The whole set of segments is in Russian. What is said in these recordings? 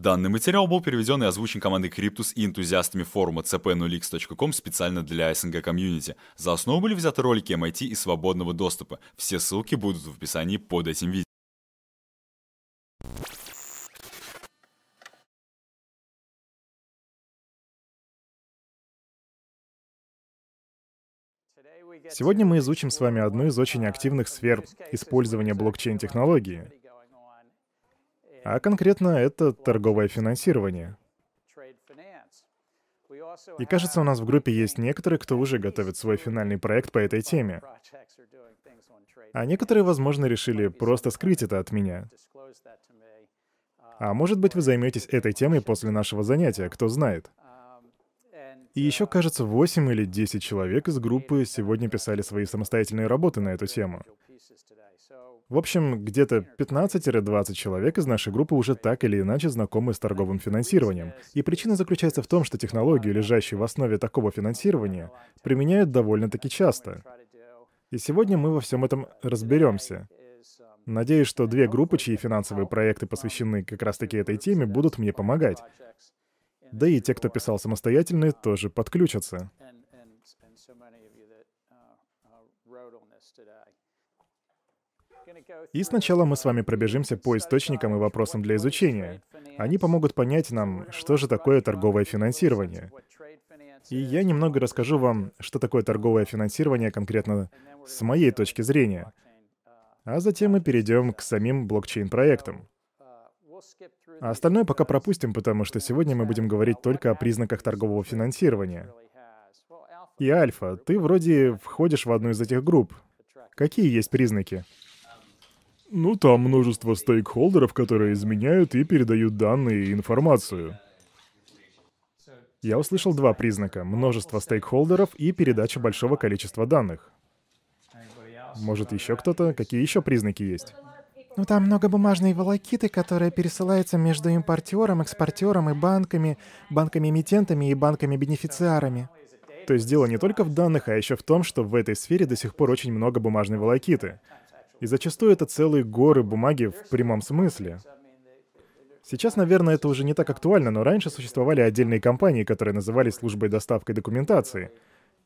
Данный материал был переведен и озвучен командой Cryptus и энтузиастами форума cp0x.com специально для СНГ комьюнити. За основу были взяты ролики MIT и свободного доступа. Все ссылки будут в описании под этим видео. Сегодня мы изучим с вами одну из очень активных сфер использования блокчейн-технологии. А конкретно это торговое финансирование. И кажется, у нас в группе есть некоторые, кто уже готовит свой финальный проект по этой теме. А некоторые, возможно, решили просто скрыть это от меня. А может быть, вы займетесь этой темой после нашего занятия, кто знает. И еще, кажется, 8 или 10 человек из группы сегодня писали свои самостоятельные работы на эту тему. В общем, где-то 15-20 человек из нашей группы уже так или иначе знакомы с торговым финансированием. И причина заключается в том, что технологию, лежащую в основе такого финансирования, применяют довольно-таки часто. И сегодня мы во всем этом разберемся. Надеюсь, что две группы, чьи финансовые проекты посвящены как раз-таки этой теме, будут мне помогать. Да и те, кто писал самостоятельно, тоже подключатся. И сначала мы с вами пробежимся по источникам и вопросам для изучения. Они помогут понять нам, что же такое торговое финансирование. И я немного расскажу вам, что такое торговое финансирование конкретно с моей точки зрения. А затем мы перейдем к самим блокчейн-проектам. А остальное пока пропустим, потому что сегодня мы будем говорить только о признаках торгового финансирования. И Альфа, ты вроде входишь в одну из этих групп. Какие есть признаки? Ну, там множество стейкхолдеров, которые изменяют и передают данные и информацию. Я услышал два признака — множество стейкхолдеров и передача большого количества данных. Может, еще кто-то? Какие еще признаки есть? Ну, там много бумажной волокиты, которая пересылается между импортером, экспортером и банками, банками-эмитентами и банками-бенефициарами. То есть дело не только в данных, а еще в том, что в этой сфере до сих пор очень много бумажной волокиты. И зачастую это целые горы бумаги в прямом смысле. Сейчас, наверное, это уже не так актуально, но раньше существовали отдельные компании, которые назывались службой доставкой документации.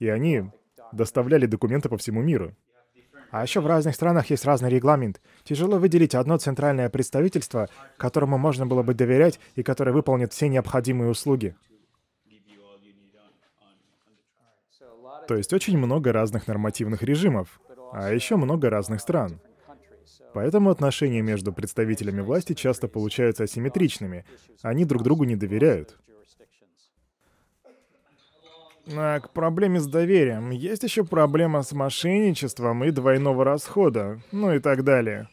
И они доставляли документы по всему миру. А еще в разных странах есть разный регламент. Тяжело выделить одно центральное представительство, которому можно было бы доверять и которое выполнит все необходимые услуги. То есть очень много разных нормативных режимов а еще много разных стран. Поэтому отношения между представителями власти часто получаются асимметричными. Они друг другу не доверяют. А к проблеме с доверием есть еще проблема с мошенничеством и двойного расхода, ну и так далее.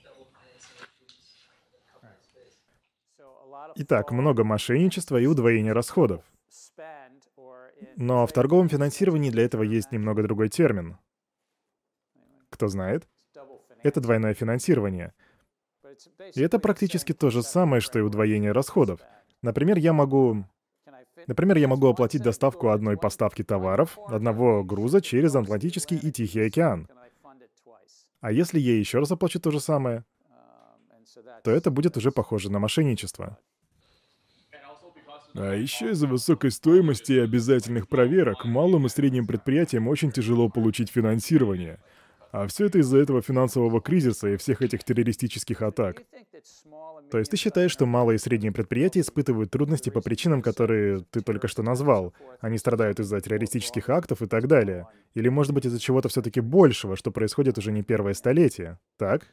Итак, много мошенничества и удвоения расходов. Но в торговом финансировании для этого есть немного другой термин — кто знает? Это двойное финансирование. И это практически то же самое, что и удвоение расходов. Например, я могу... Например, я могу оплатить доставку одной поставки товаров, одного груза через Атлантический и Тихий океан. А если я еще раз оплачу то же самое, то это будет уже похоже на мошенничество. А еще из-за высокой стоимости и обязательных проверок малым и средним предприятиям очень тяжело получить финансирование — а все это из-за этого финансового кризиса и всех этих террористических атак. То есть ты считаешь, что малые и средние предприятия испытывают трудности по причинам, которые ты только что назвал? Они страдают из-за террористических актов и так далее? Или, может быть, из-за чего-то все-таки большего, что происходит уже не первое столетие? Так?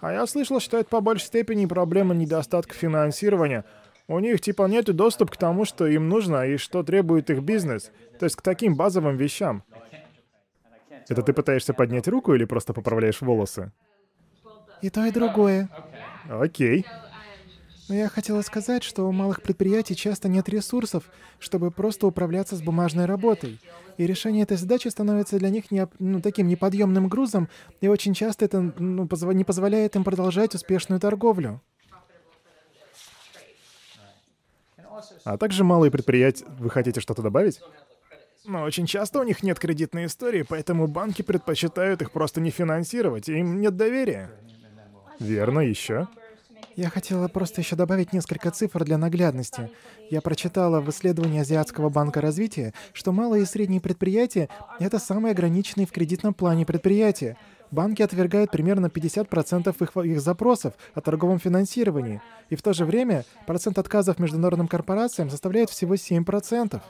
А я слышал, что это по большей степени проблема недостатка финансирования. У них типа нет доступа к тому, что им нужно и что требует их бизнес. То есть к таким базовым вещам. Это ты пытаешься поднять руку или просто поправляешь волосы? И то, и другое. Окей. Но я хотела сказать, что у малых предприятий часто нет ресурсов, чтобы просто управляться с бумажной работой. И решение этой задачи становится для них не, ну, таким неподъемным грузом, и очень часто это ну, позв не позволяет им продолжать успешную торговлю. А также малые предприятия... Вы хотите что-то добавить? Но очень часто у них нет кредитной истории, поэтому банки предпочитают их просто не финансировать, им нет доверия. Верно, еще. Я хотела просто еще добавить несколько цифр для наглядности. Я прочитала в исследовании Азиатского банка развития, что малые и средние предприятия — это самые ограниченные в кредитном плане предприятия. Банки отвергают примерно 50% их, их запросов о торговом финансировании, и в то же время процент отказов международным корпорациям составляет всего 7%.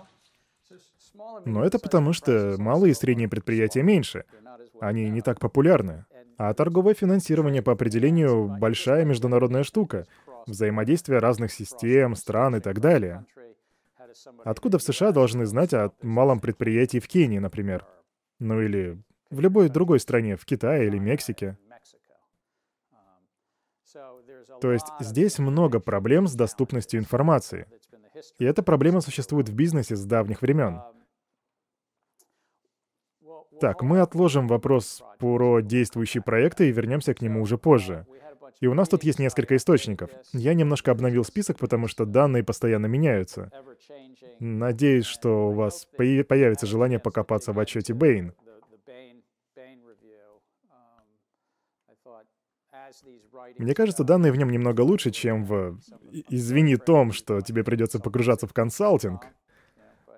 Но это потому, что малые и средние предприятия меньше. Они не так популярны. А торговое финансирование по определению большая международная штука. Взаимодействие разных систем, стран и так далее. Откуда в США должны знать о малом предприятии в Кении, например? Ну или в любой другой стране, в Китае или Мексике. То есть здесь много проблем с доступностью информации. И эта проблема существует в бизнесе с давних времен. Так, мы отложим вопрос про действующие проекты и вернемся к нему уже позже. И у нас тут есть несколько источников. Я немножко обновил список, потому что данные постоянно меняются. Надеюсь, что у вас появится желание покопаться в отчете Бэйн. Мне кажется, данные в нем немного лучше, чем в... Извини, Том, что тебе придется погружаться в консалтинг.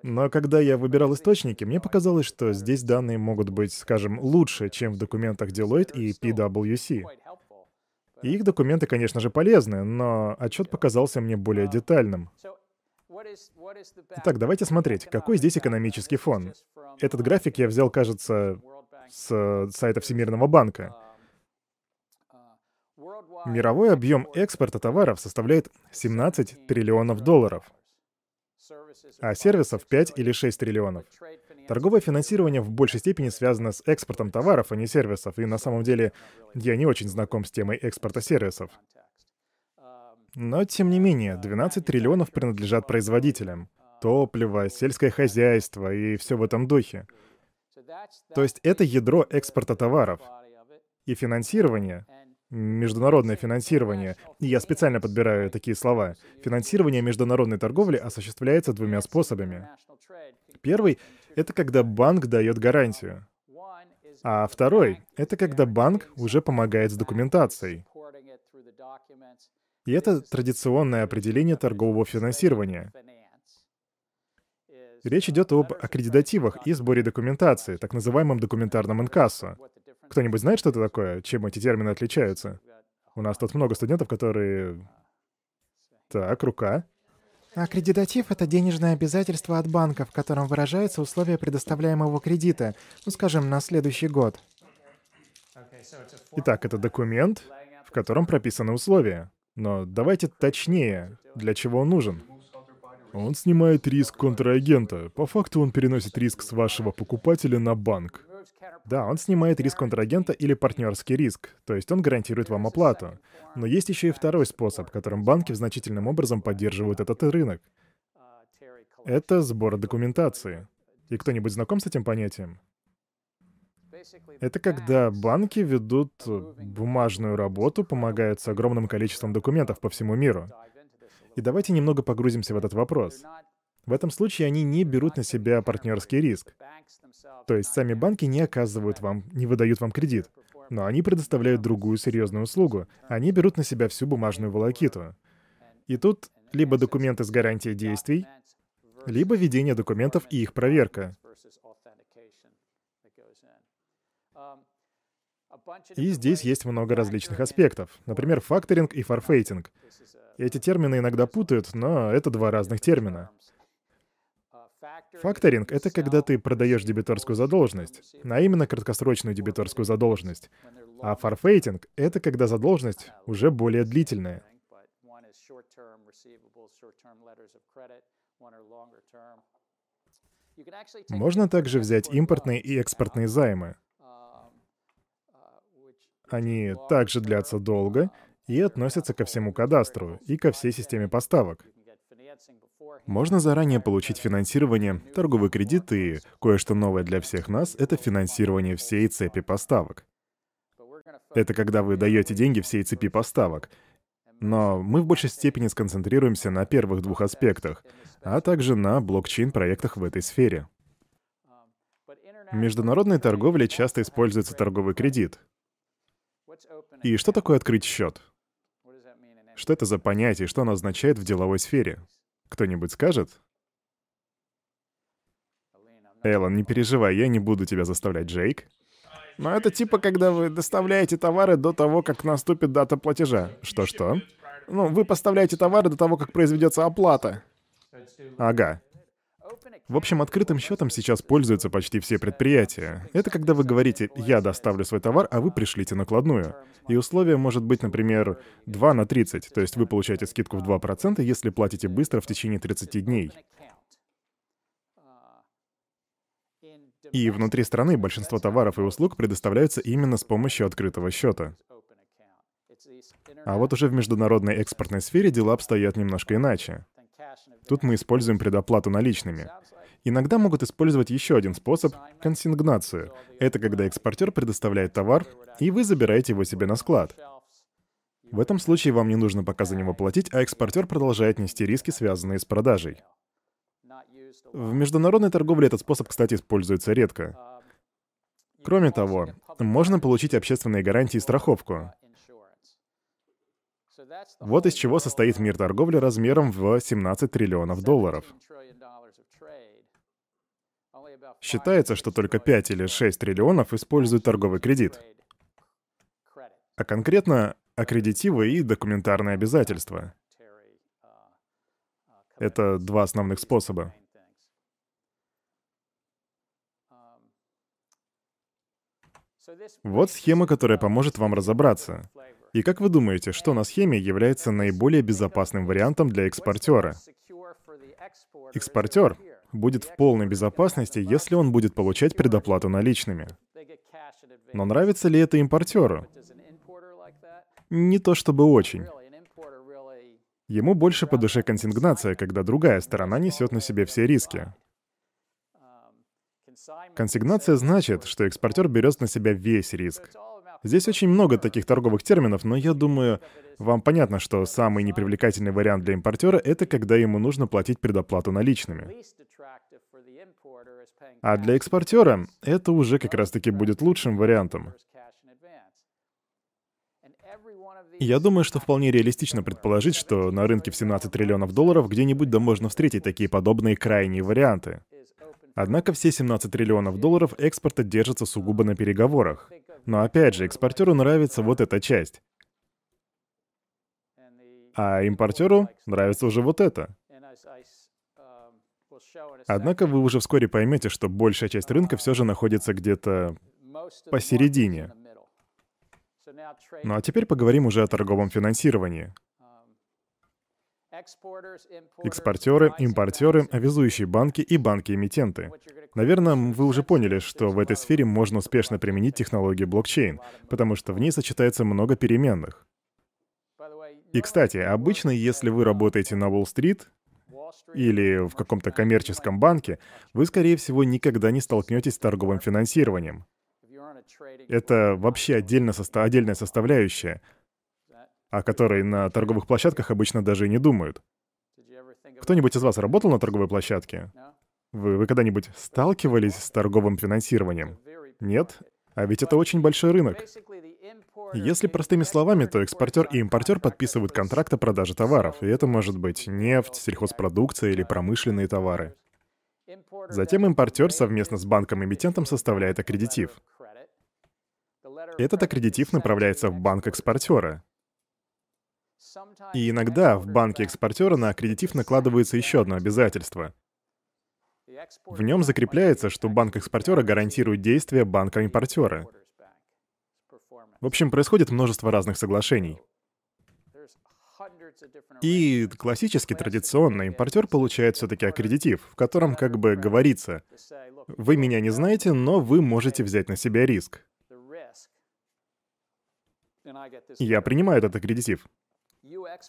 Но когда я выбирал источники, мне показалось, что здесь данные могут быть, скажем, лучше, чем в документах Deloitte и PwC. И их документы, конечно же, полезны, но отчет показался мне более детальным. Итак, давайте смотреть, какой здесь экономический фон. Этот график я взял, кажется, с сайта Всемирного банка. Мировой объем экспорта товаров составляет 17 триллионов долларов а сервисов 5 или 6 триллионов. Торговое финансирование в большей степени связано с экспортом товаров, а не сервисов, и на самом деле я не очень знаком с темой экспорта сервисов. Но, тем не менее, 12 триллионов принадлежат производителям. Топливо, сельское хозяйство и все в этом духе. То есть это ядро экспорта товаров. И финансирование международное финансирование, я специально подбираю такие слова, финансирование международной торговли осуществляется двумя способами. Первый — это когда банк дает гарантию. А второй — это когда банк уже помогает с документацией. И это традиционное определение торгового финансирования. Речь идет об аккредитативах и сборе документации, так называемом документарном инкассо. Кто-нибудь знает, что это такое? Чем эти термины отличаются? У нас тут много студентов, которые... Так, рука. Аккредитатив — это денежное обязательство от банка, в котором выражаются условия предоставляемого кредита, ну, скажем, на следующий год. Итак, это документ, в котором прописаны условия. Но давайте точнее, для чего он нужен. Он снимает риск контрагента. По факту он переносит риск с вашего покупателя на банк. Да, он снимает риск контрагента или партнерский риск, то есть он гарантирует вам оплату. Но есть еще и второй способ, которым банки значительным образом поддерживают этот рынок. Это сбор документации. И кто-нибудь знаком с этим понятием? Это когда банки ведут бумажную работу, помогают с огромным количеством документов по всему миру. И давайте немного погрузимся в этот вопрос. В этом случае они не берут на себя партнерский риск. То есть сами банки не оказывают вам, не выдают вам кредит. Но они предоставляют другую серьезную услугу. Они берут на себя всю бумажную волокиту. И тут либо документы с гарантией действий, либо ведение документов и их проверка. И здесь есть много различных аспектов. Например, факторинг и форфейтинг. Эти термины иногда путают, но это два разных термина. Факторинг — это когда ты продаешь дебиторскую задолженность, а именно краткосрочную дебиторскую задолженность. А форфейтинг — это когда задолженность уже более длительная. Можно также взять импортные и экспортные займы. Они также длятся долго и относятся ко всему кадастру и ко всей системе поставок. Можно заранее получить финансирование, торговый кредит и кое-что новое для всех нас — это финансирование всей цепи поставок. Это когда вы даете деньги всей цепи поставок. Но мы в большей степени сконцентрируемся на первых двух аспектах, а также на блокчейн-проектах в этой сфере. В международной торговле часто используется торговый кредит. И что такое открыть счет? Что это за понятие, что оно означает в деловой сфере? Кто-нибудь скажет? Эллен, не переживай, я не буду тебя заставлять, Джейк. Но это типа, когда вы доставляете товары до того, как наступит дата платежа. Что-что? Ну, вы поставляете товары до того, как произведется оплата. Ага. В общем, открытым счетом сейчас пользуются почти все предприятия. Это когда вы говорите «я доставлю свой товар, а вы пришлите накладную». И условие может быть, например, 2 на 30, то есть вы получаете скидку в 2%, если платите быстро в течение 30 дней. И внутри страны большинство товаров и услуг предоставляются именно с помощью открытого счета. А вот уже в международной экспортной сфере дела обстоят немножко иначе. Тут мы используем предоплату наличными. Иногда могут использовать еще один способ — консигнацию. Это когда экспортер предоставляет товар, и вы забираете его себе на склад. В этом случае вам не нужно пока за него платить, а экспортер продолжает нести риски, связанные с продажей. В международной торговле этот способ, кстати, используется редко. Кроме того, можно получить общественные гарантии и страховку. Вот из чего состоит мир торговли размером в 17 триллионов долларов. Считается, что только 5 или 6 триллионов используют торговый кредит. А конкретно аккредитивы и документарные обязательства. Это два основных способа. Вот схема, которая поможет вам разобраться. И как вы думаете, что на схеме является наиболее безопасным вариантом для экспортера? Экспортер будет в полной безопасности, если он будет получать предоплату наличными. Но нравится ли это импортеру? Не то чтобы очень. Ему больше по душе консигнация, когда другая сторона несет на себе все риски. Консигнация значит, что экспортер берет на себя весь риск. Здесь очень много таких торговых терминов, но я думаю, вам понятно, что самый непривлекательный вариант для импортера — это когда ему нужно платить предоплату наличными. А для экспортера это уже как раз-таки будет лучшим вариантом. Я думаю, что вполне реалистично предположить, что на рынке в 17 триллионов долларов где-нибудь да можно встретить такие подобные крайние варианты. Однако все 17 триллионов долларов экспорта держатся сугубо на переговорах. Но опять же, экспортеру нравится вот эта часть. А импортеру нравится уже вот это. Однако вы уже вскоре поймете, что большая часть рынка все же находится где-то посередине. Ну а теперь поговорим уже о торговом финансировании. Экспортеры, импортеры, обязующие банки и банки-эмитенты. Наверное, вы уже поняли, что в этой сфере можно успешно применить технологию блокчейн, потому что в ней сочетается много переменных. И, кстати, обычно, если вы работаете на Уолл-стрит или в каком-то коммерческом банке, вы, скорее всего, никогда не столкнетесь с торговым финансированием. Это вообще отдельно состо... отдельная составляющая, о которой на торговых площадках обычно даже и не думают. Кто-нибудь из вас работал на торговой площадке? Вы, вы когда-нибудь сталкивались с торговым финансированием? Нет? А ведь это очень большой рынок. Если простыми словами, то экспортер и импортер подписывают контракт о продаже товаров, и это может быть нефть, сельхозпродукция или промышленные товары. Затем импортер совместно с банком-эмитентом составляет аккредитив. Этот аккредитив направляется в банк экспортера. И иногда в банке экспортера на аккредитив накладывается еще одно обязательство. В нем закрепляется, что банк экспортера гарантирует действия банка импортера. В общем, происходит множество разных соглашений. И классически, традиционно, импортер получает все-таки аккредитив, в котором как бы говорится, вы меня не знаете, но вы можете взять на себя риск. Я принимаю этот аккредитив.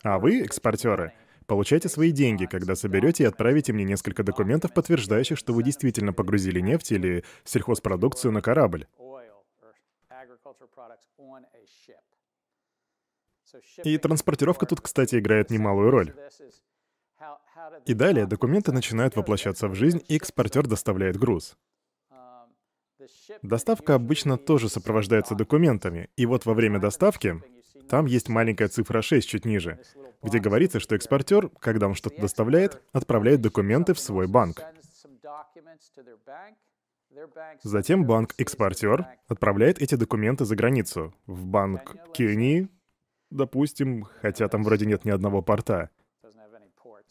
А вы, экспортеры, получайте свои деньги, когда соберете и отправите мне несколько документов, подтверждающих, что вы действительно погрузили нефть или сельхозпродукцию на корабль. И транспортировка тут, кстати, играет немалую роль. И далее документы начинают воплощаться в жизнь, и экспортер доставляет груз. Доставка обычно тоже сопровождается документами, и вот во время доставки там есть маленькая цифра 6 чуть ниже, где говорится, что экспортер, когда он что-то доставляет, отправляет документы в свой банк. Затем банк-экспортер отправляет эти документы за границу, в банк Кении, допустим, хотя там вроде нет ни одного порта.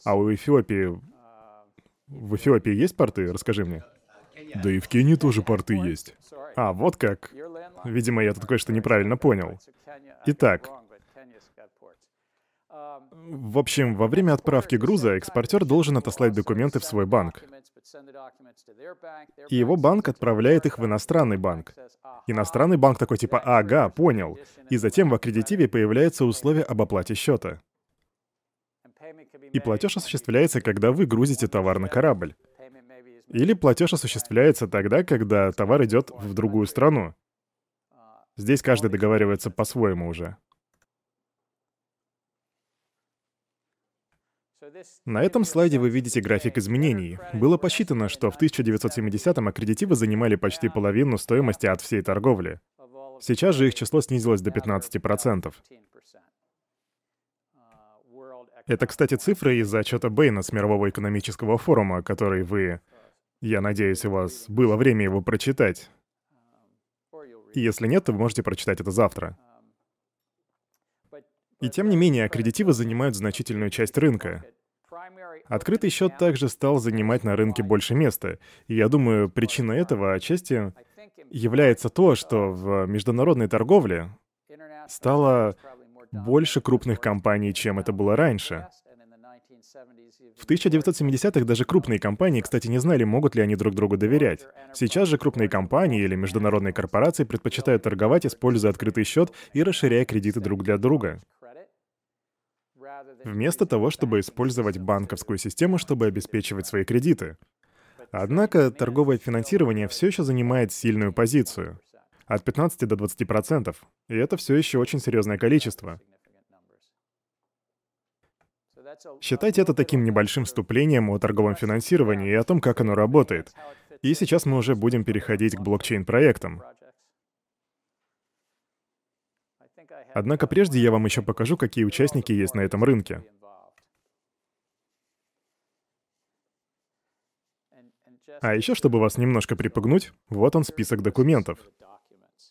А у Эфиопии... В Эфиопии есть порты? Расскажи мне. Да и в Кении тоже порты есть. А, вот как. Видимо, я тут кое-что неправильно понял. Итак, в общем, во время отправки груза экспортер должен отослать документы в свой банк. И его банк отправляет их в иностранный банк. Иностранный банк такой типа «Ага, понял». И затем в аккредитиве появляется условие об оплате счета. И платеж осуществляется, когда вы грузите товар на корабль. Или платеж осуществляется тогда, когда товар идет в другую страну. Здесь каждый договаривается по-своему уже. На этом слайде вы видите график изменений. Было посчитано, что в 1970-м аккредитивы занимали почти половину стоимости от всей торговли. Сейчас же их число снизилось до 15%. Это, кстати, цифры из отчета Бэйна с Мирового экономического форума, который вы... Я надеюсь, у вас было время его прочитать. И если нет, то вы можете прочитать это завтра. И тем не менее, аккредитивы занимают значительную часть рынка. Открытый счет также стал занимать на рынке больше места. И я думаю, причина этого отчасти является то, что в международной торговле стало больше крупных компаний, чем это было раньше. В 1970-х даже крупные компании, кстати, не знали, могут ли они друг другу доверять. Сейчас же крупные компании или международные корпорации предпочитают торговать, используя открытый счет и расширяя кредиты друг для друга вместо того, чтобы использовать банковскую систему, чтобы обеспечивать свои кредиты. Однако торговое финансирование все еще занимает сильную позицию. От 15 до 20%. И это все еще очень серьезное количество. Считайте это таким небольшим вступлением о торговом финансировании и о том, как оно работает. И сейчас мы уже будем переходить к блокчейн-проектам. Однако прежде я вам еще покажу, какие участники есть на этом рынке. А еще, чтобы вас немножко припугнуть, вот он список документов.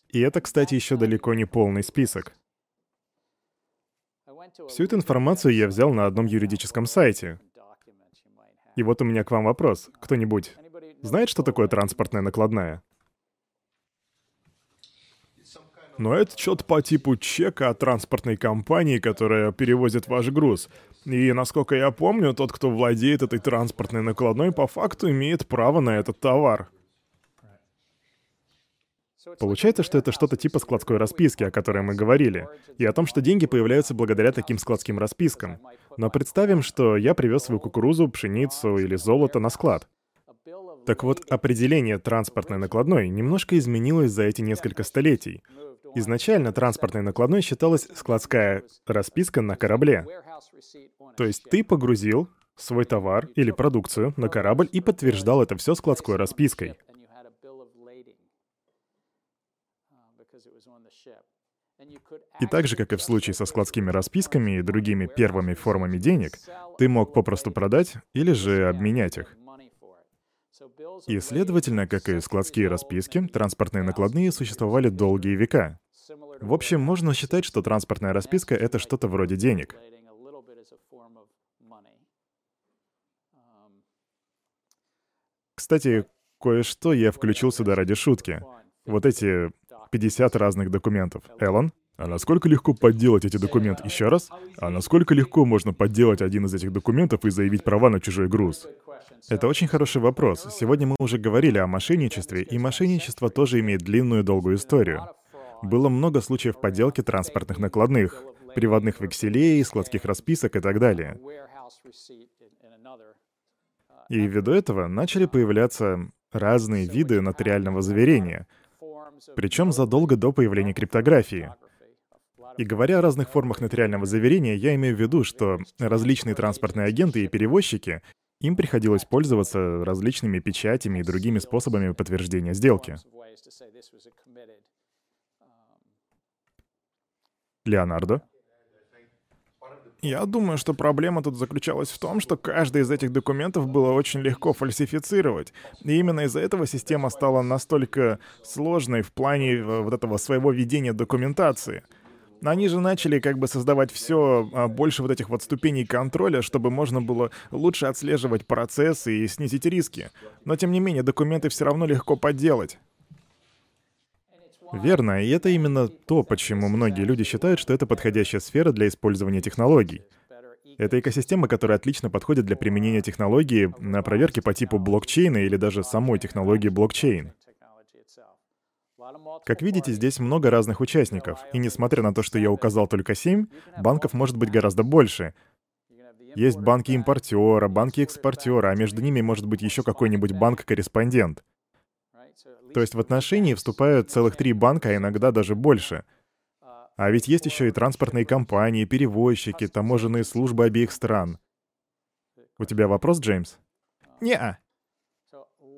И это, кстати, еще далеко не полный список. Всю эту информацию я взял на одном юридическом сайте. И вот у меня к вам вопрос. Кто-нибудь знает, что такое транспортная накладная? Но это что-то по типу чека от транспортной компании, которая перевозит ваш груз. И, насколько я помню, тот, кто владеет этой транспортной накладной, по факту имеет право на этот товар. Получается, что это что-то типа складской расписки, о которой мы говорили, и о том, что деньги появляются благодаря таким складским распискам. Но представим, что я привез свою кукурузу, пшеницу или золото на склад. Так вот, определение транспортной накладной немножко изменилось за эти несколько столетий. Изначально транспортной накладной считалась складская расписка на корабле. То есть ты погрузил свой товар или продукцию на корабль и подтверждал это все складской распиской. И так же, как и в случае со складскими расписками и другими первыми формами денег, ты мог попросту продать или же обменять их. И, следовательно, как и складские расписки, транспортные накладные существовали долгие века. В общем, можно считать, что транспортная расписка — это что-то вроде денег. Кстати, кое-что я включил сюда ради шутки. Вот эти 50 разных документов. Эллен? А насколько легко подделать эти документы? Еще раз? А насколько легко можно подделать один из этих документов и заявить права на чужой груз? Это очень хороший вопрос. Сегодня мы уже говорили о мошенничестве, и мошенничество тоже имеет длинную долгую историю. Было много случаев подделки транспортных накладных, приводных векселей, складских расписок и так далее. И ввиду этого начали появляться разные виды нотариального заверения, причем задолго до появления криптографии. И говоря о разных формах нотариального заверения, я имею в виду, что различные транспортные агенты и перевозчики, им приходилось пользоваться различными печатями и другими способами подтверждения сделки. Леонардо? Я думаю, что проблема тут заключалась в том, что каждый из этих документов было очень легко фальсифицировать. И именно из-за этого система стала настолько сложной в плане э, вот этого своего ведения документации. Они же начали как бы создавать все а, больше вот этих вот ступеней контроля, чтобы можно было лучше отслеживать процессы и снизить риски. Но тем не менее, документы все равно легко подделать. Верно, и это именно то, почему многие люди считают, что это подходящая сфера для использования технологий. Это экосистема, которая отлично подходит для применения технологии на проверке по типу блокчейна или даже самой технологии блокчейн. Как видите, здесь много разных участников, и несмотря на то, что я указал только семь, банков может быть гораздо больше. Есть банки импортера, банки экспортера, а между ними может быть еще какой-нибудь банк-корреспондент. То есть в отношении вступают целых три банка, а иногда даже больше. А ведь есть еще и транспортные компании, перевозчики, таможенные службы обеих стран. У тебя вопрос, Джеймс? Не.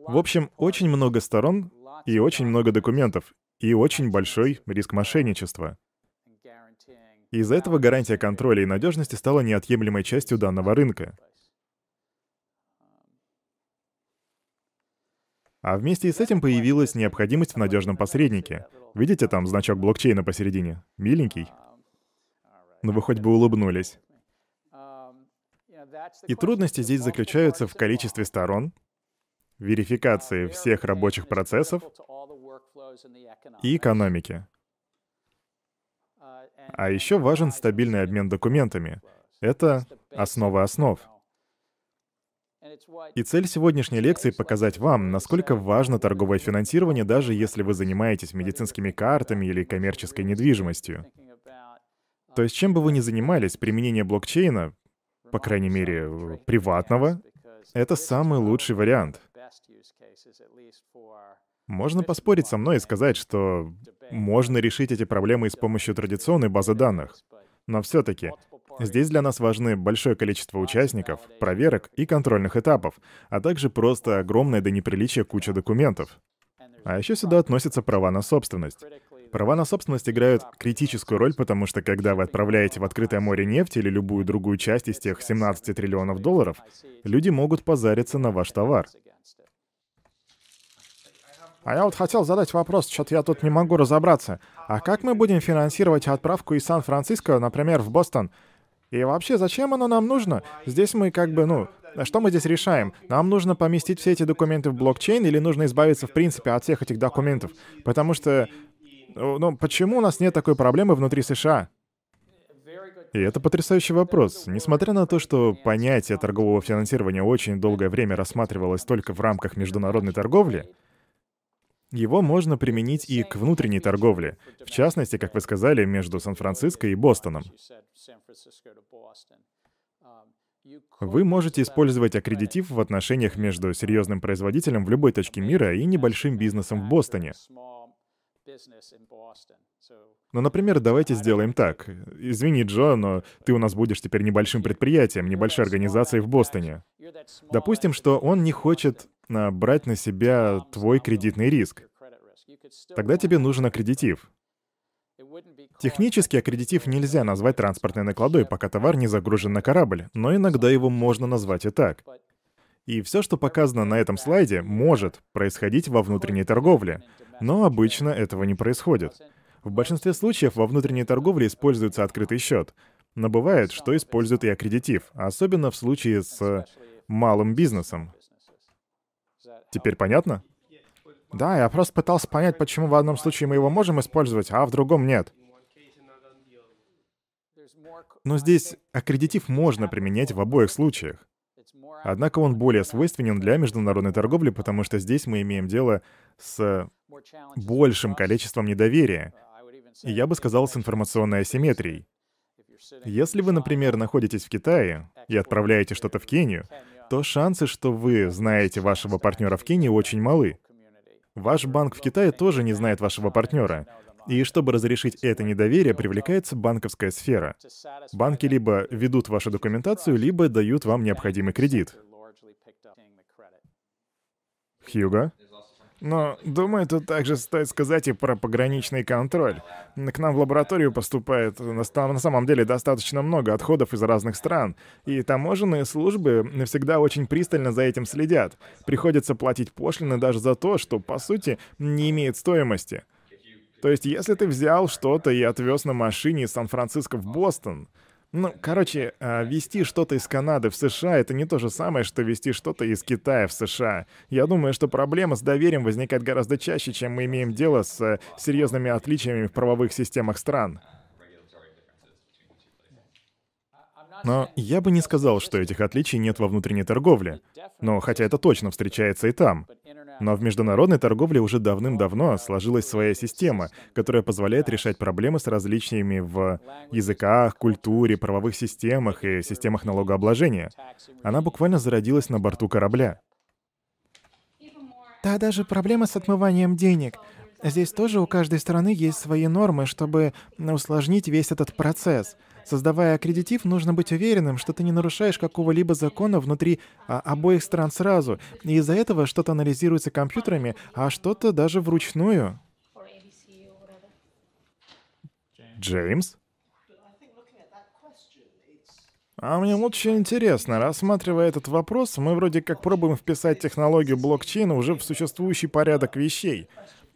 В общем, очень много сторон и очень много документов, и очень большой риск мошенничества. Из-за этого гарантия контроля и надежности стала неотъемлемой частью данного рынка. А вместе с этим появилась необходимость в надежном посреднике. Видите там значок блокчейна посередине? Миленький. Но ну, вы хоть бы улыбнулись. И трудности здесь заключаются в количестве сторон, верификации всех рабочих процессов и экономики. А еще важен стабильный обмен документами. Это основа основ. И цель сегодняшней лекции — показать вам, насколько важно торговое финансирование, даже если вы занимаетесь медицинскими картами или коммерческой недвижимостью. То есть чем бы вы ни занимались, применение блокчейна, по крайней мере, приватного, это самый лучший вариант. Можно поспорить со мной и сказать, что можно решить эти проблемы с помощью традиционной базы данных. Но все-таки Здесь для нас важны большое количество участников, проверок и контрольных этапов, а также просто огромная до неприличия куча документов. А еще сюда относятся права на собственность. Права на собственность играют критическую роль, потому что когда вы отправляете в открытое море нефть или любую другую часть из тех 17 триллионов долларов, люди могут позариться на ваш товар. А я вот хотел задать вопрос, что-то я тут не могу разобраться. А как мы будем финансировать отправку из Сан-Франциско, например, в Бостон? И вообще, зачем оно нам нужно? Здесь мы как бы, ну, что мы здесь решаем? Нам нужно поместить все эти документы в блокчейн или нужно избавиться, в принципе, от всех этих документов? Потому что, ну, ну почему у нас нет такой проблемы внутри США? И это потрясающий вопрос. Несмотря на то, что понятие торгового финансирования очень долгое время рассматривалось только в рамках международной торговли, его можно применить и к внутренней торговле, в частности, как вы сказали, между Сан-Франциско и Бостоном. Вы можете использовать аккредитив в отношениях между серьезным производителем в любой точке мира и небольшим бизнесом в Бостоне. Ну, например, давайте сделаем так. Извини, Джо, но ты у нас будешь теперь небольшим предприятием, небольшой организацией в Бостоне. Допустим, что он не хочет брать на себя твой кредитный риск. Тогда тебе нужен аккредитив. Технически аккредитив нельзя назвать транспортной накладой, пока товар не загружен на корабль, но иногда его можно назвать и так. И все, что показано на этом слайде, может происходить во внутренней торговле, но обычно этого не происходит. В большинстве случаев во внутренней торговле используется открытый счет, но бывает, что используют и аккредитив, особенно в случае с малым бизнесом. Теперь понятно? Да, я просто пытался понять, почему в одном случае мы его можем использовать, а в другом нет. Но здесь аккредитив можно применять в обоих случаях. Однако он более свойственен для международной торговли, потому что здесь мы имеем дело с большим количеством недоверия. И я бы сказал, с информационной асимметрией. Если вы, например, находитесь в Китае и отправляете что-то в Кению, то шансы, что вы знаете вашего партнера в Кении, очень малы. Ваш банк в Китае тоже не знает вашего партнера. И чтобы разрешить это недоверие, привлекается банковская сфера. Банки либо ведут вашу документацию, либо дают вам необходимый кредит. Хьюго? Но, думаю, тут также стоит сказать и про пограничный контроль. К нам в лабораторию поступает на самом деле достаточно много отходов из разных стран, и таможенные службы всегда очень пристально за этим следят. Приходится платить пошлины даже за то, что, по сути, не имеет стоимости. То есть, если ты взял что-то и отвез на машине из Сан-Франциско в Бостон, ну, короче, а, вести что-то из Канады в США — это не то же самое, что вести что-то из Китая в США. Я думаю, что проблема с доверием возникает гораздо чаще, чем мы имеем дело с э, серьезными отличиями в правовых системах стран. Но я бы не сказал, что этих отличий нет во внутренней торговле. Но хотя это точно встречается и там. Но в международной торговле уже давным-давно сложилась своя система, которая позволяет решать проблемы с различиями в языках, культуре, правовых системах и системах налогообложения. Она буквально зародилась на борту корабля. Да, даже проблема с отмыванием денег. Здесь тоже у каждой страны есть свои нормы, чтобы усложнить весь этот процесс. Создавая аккредитив, нужно быть уверенным, что ты не нарушаешь какого-либо закона внутри а, обоих стран сразу. И из-за этого что-то анализируется компьютерами, а что-то даже вручную. Джеймс? А мне очень интересно, рассматривая этот вопрос, мы вроде как пробуем вписать технологию блокчейна уже в существующий порядок вещей.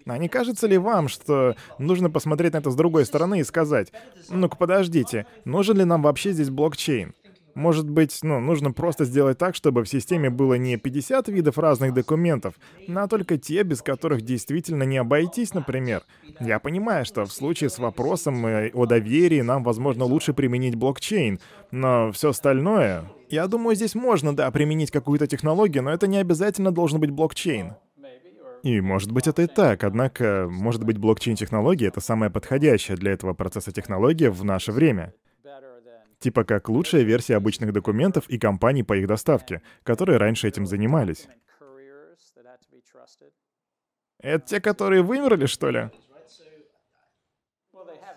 А не кажется ли вам, что нужно посмотреть на это с другой стороны и сказать, ну-ка подождите, нужен ли нам вообще здесь блокчейн? Может быть, ну, нужно просто сделать так, чтобы в системе было не 50 видов разных документов, а только те, без которых действительно не обойтись, например. Я понимаю, что в случае с вопросом э, о доверии нам, возможно, лучше применить блокчейн, но все остальное... Я думаю, здесь можно, да, применить какую-то технологию, но это не обязательно должен быть блокчейн. И может быть это и так, однако, может быть блокчейн-технология — это самая подходящая для этого процесса технология в наше время. Типа как лучшая версия обычных документов и компаний по их доставке, которые раньше этим занимались. Это те, которые вымерли, что ли?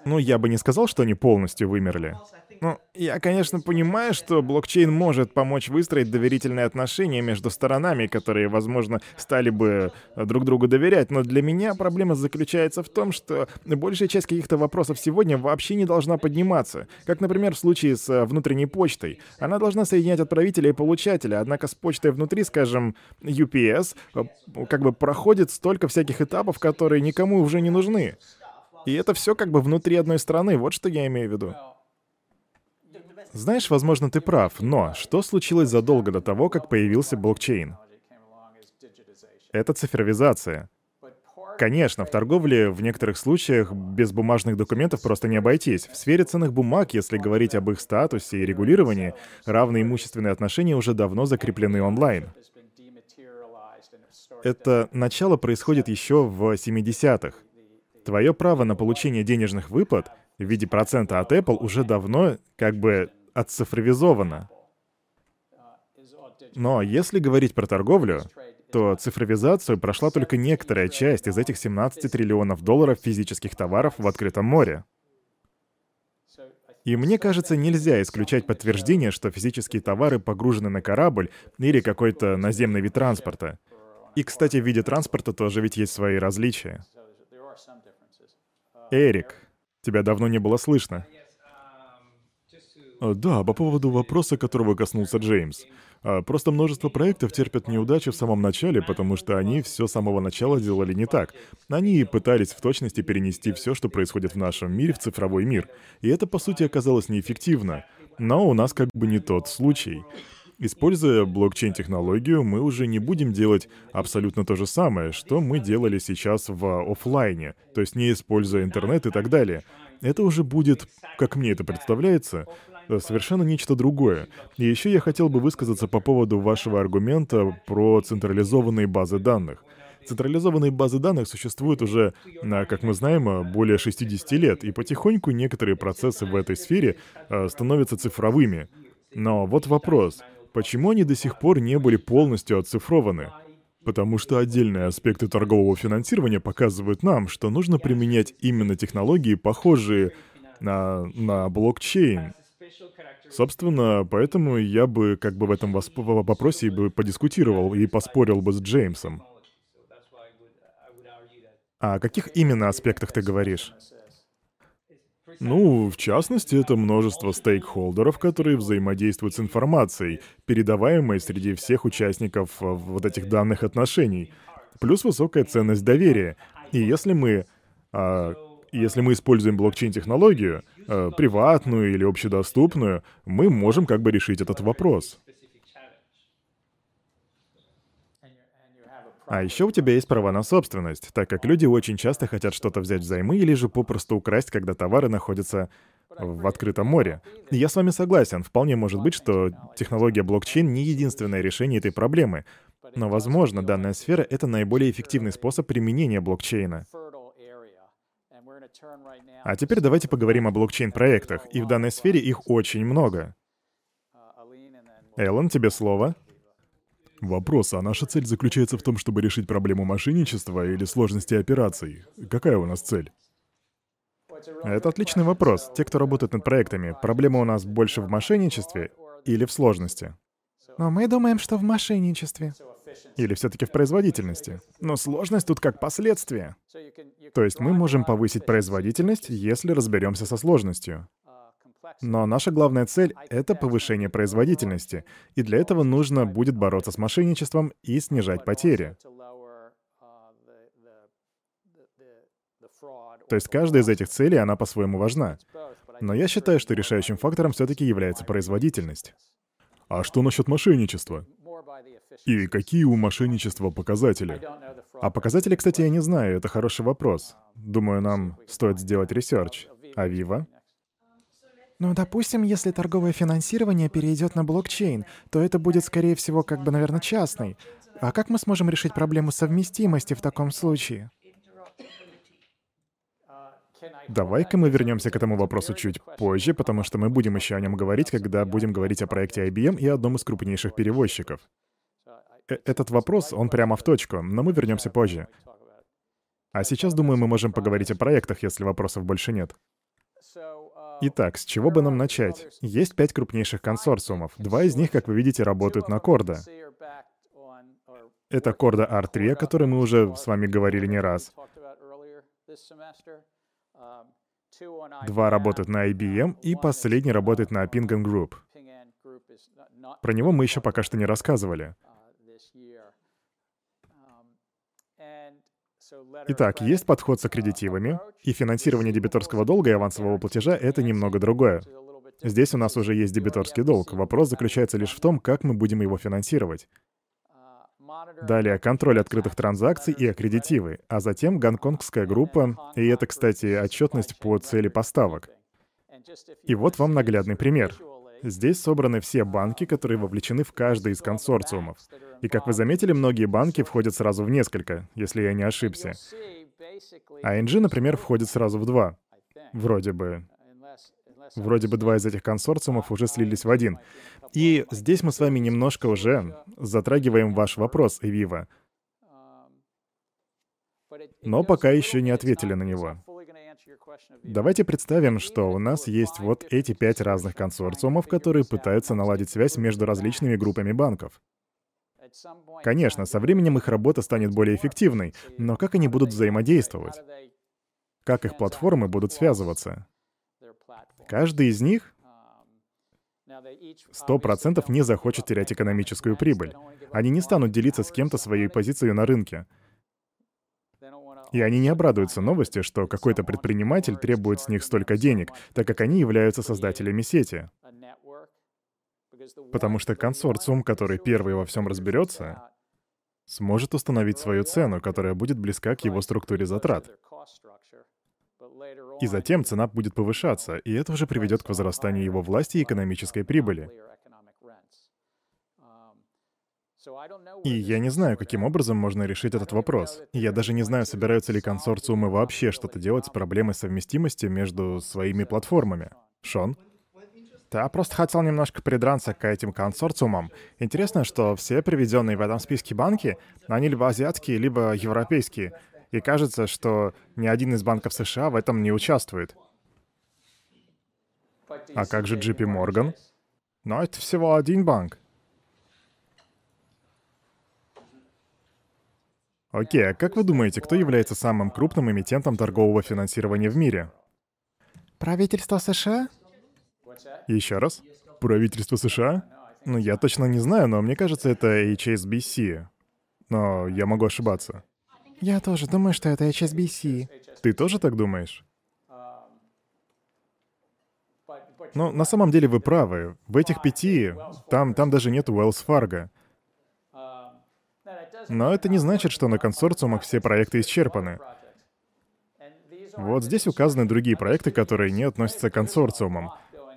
Ну, я бы не сказал, что они полностью вымерли. Ну, я, конечно, понимаю, что блокчейн может помочь выстроить доверительные отношения между сторонами, которые, возможно, стали бы э, друг другу доверять, но для меня проблема заключается в том, что большая часть каких-то вопросов сегодня вообще не должна подниматься. Как, например, в случае с э, внутренней почтой. Она должна соединять отправителя и получателя, однако с почтой внутри, скажем, UPS, э, как бы проходит столько всяких этапов, которые никому уже не нужны. И это все как бы внутри одной страны, вот что я имею в виду. Знаешь, возможно, ты прав, но что случилось задолго до того, как появился блокчейн? Это цифровизация. Конечно, в торговле в некоторых случаях без бумажных документов просто не обойтись. В сфере ценных бумаг, если говорить об их статусе и регулировании, равные имущественные отношения уже давно закреплены онлайн. Это начало происходит еще в 70-х. Твое право на получение денежных выплат в виде процента от Apple уже давно как бы отцифровизовано. Но если говорить про торговлю, то цифровизацию прошла только некоторая часть из этих 17 триллионов долларов физических товаров в открытом море. И мне кажется, нельзя исключать подтверждение, что физические товары погружены на корабль или какой-то наземный вид транспорта. И, кстати, в виде транспорта тоже ведь есть свои различия. Эрик, тебя давно не было слышно. А, да, по поводу вопроса, которого коснулся Джеймс. А, просто множество проектов терпят неудачи в самом начале, потому что они все с самого начала делали не так. Они пытались в точности перенести все, что происходит в нашем мире, в цифровой мир. И это, по сути, оказалось неэффективно. Но у нас как бы не тот случай. Используя блокчейн-технологию, мы уже не будем делать абсолютно то же самое, что мы делали сейчас в офлайне, то есть не используя интернет и так далее. Это уже будет, как мне это представляется, совершенно нечто другое. И еще я хотел бы высказаться по поводу вашего аргумента про централизованные базы данных. Централизованные базы данных существуют уже, как мы знаем, более 60 лет, и потихоньку некоторые процессы в этой сфере э, становятся цифровыми. Но вот вопрос, почему они до сих пор не были полностью оцифрованы? Потому что отдельные аспекты торгового финансирования показывают нам, что нужно применять именно технологии, похожие на, на блокчейн, Собственно, поэтому я бы как бы в этом вопросе бы подискутировал и поспорил бы с Джеймсом. А о каких именно аспектах ты говоришь? Ну, в частности, это множество стейкхолдеров, которые взаимодействуют с информацией, передаваемой среди всех участников э, вот этих данных отношений. Плюс высокая ценность доверия. И если мы, а, если мы используем блокчейн-технологию, а, приватную или общедоступную, мы можем как бы решить этот вопрос. А еще у тебя есть права на собственность, так как люди очень часто хотят что-то взять взаймы или же попросту украсть, когда товары находятся в открытом море. Я с вами согласен, вполне может быть, что технология блокчейн не единственное решение этой проблемы. Но, возможно, данная сфера — это наиболее эффективный способ применения блокчейна. А теперь давайте поговорим о блокчейн-проектах, и в данной сфере их очень много. Эллен, тебе слово. Вопрос, а наша цель заключается в том, чтобы решить проблему мошенничества или сложности операций? Какая у нас цель? Это отличный вопрос. Те, кто работает над проектами, проблема у нас больше в мошенничестве или в сложности? Но мы думаем, что в мошенничестве. Или все-таки в производительности? Но сложность тут как последствие. То есть мы можем повысить производительность, если разберемся со сложностью. Но наша главная цель — это повышение производительности, и для этого нужно будет бороться с мошенничеством и снижать потери. То есть каждая из этих целей, она по-своему важна. Но я считаю, что решающим фактором все-таки является производительность. А что насчет мошенничества? И какие у мошенничества показатели? А показатели, кстати, я не знаю, это хороший вопрос. Думаю, нам стоит сделать research. А Вива? Ну, допустим, если торговое финансирование перейдет на блокчейн, то это будет, скорее всего, как бы, наверное, частный. А как мы сможем решить проблему совместимости в таком случае? Давай-ка мы вернемся к этому вопросу чуть позже, потому что мы будем еще о нем говорить, когда будем говорить о проекте IBM и одном из крупнейших перевозчиков. Э Этот вопрос, он прямо в точку, но мы вернемся позже. А сейчас, думаю, мы можем поговорить о проектах, если вопросов больше нет. Итак, с чего бы нам начать? Есть пять крупнейших консорциумов. Два из них, как вы видите, работают на Корда. Это Корда R3, о которой мы уже с вами говорили не раз. Два работают на IBM, и последний работает на Ping Group. Про него мы еще пока что не рассказывали. Итак, есть подход с аккредитивами, и финансирование дебиторского долга и авансового платежа — это немного другое. Здесь у нас уже есть дебиторский долг. Вопрос заключается лишь в том, как мы будем его финансировать. Далее контроль открытых транзакций и аккредитивы, а затем гонконгская группа, и это, кстати, отчетность по цели поставок. И вот вам наглядный пример. Здесь собраны все банки, которые вовлечены в каждый из консорциумов. И как вы заметили, многие банки входят сразу в несколько, если я не ошибся. А ING, например, входит сразу в два. Вроде бы. Вроде бы два из этих консорциумов уже слились в один. И здесь мы с вами немножко уже затрагиваем ваш вопрос, Эвива. Но пока еще не ответили на него. Давайте представим, что у нас есть вот эти пять разных консорциумов, которые пытаются наладить связь между различными группами банков. Конечно, со временем их работа станет более эффективной, но как они будут взаимодействовать? Как их платформы будут связываться? Каждый из них сто процентов не захочет терять экономическую прибыль. Они не станут делиться с кем-то своей позицией на рынке. И они не обрадуются новости, что какой-то предприниматель требует с них столько денег, так как они являются создателями сети. Потому что консорциум, который первый во всем разберется, сможет установить свою цену, которая будет близка к его структуре затрат. И затем цена будет повышаться, и это уже приведет к возрастанию его власти и экономической прибыли. И я не знаю, каким образом можно решить этот вопрос. Я даже не знаю, собираются ли консорциумы вообще что-то делать с проблемой совместимости между своими платформами. Шон? Я просто хотел немножко придраться к этим консорциумам. Интересно, что все приведенные в этом списке банки, они либо азиатские, либо европейские. И кажется, что ни один из банков США в этом не участвует. А как же JP Morgan? Но это всего один банк. Окей, а как вы думаете, кто является самым крупным эмитентом торгового финансирования в мире? Правительство США? Еще раз? Правительство США? Ну, я точно не знаю, но мне кажется, это HSBC. Но я могу ошибаться. Я тоже думаю, что это HSBC. Ты тоже так думаешь? Ну, на самом деле вы правы. В этих пяти, там, там даже нет Wells Fargo. Но это не значит, что на консорциумах все проекты исчерпаны. Вот здесь указаны другие проекты, которые не относятся к консорциумам.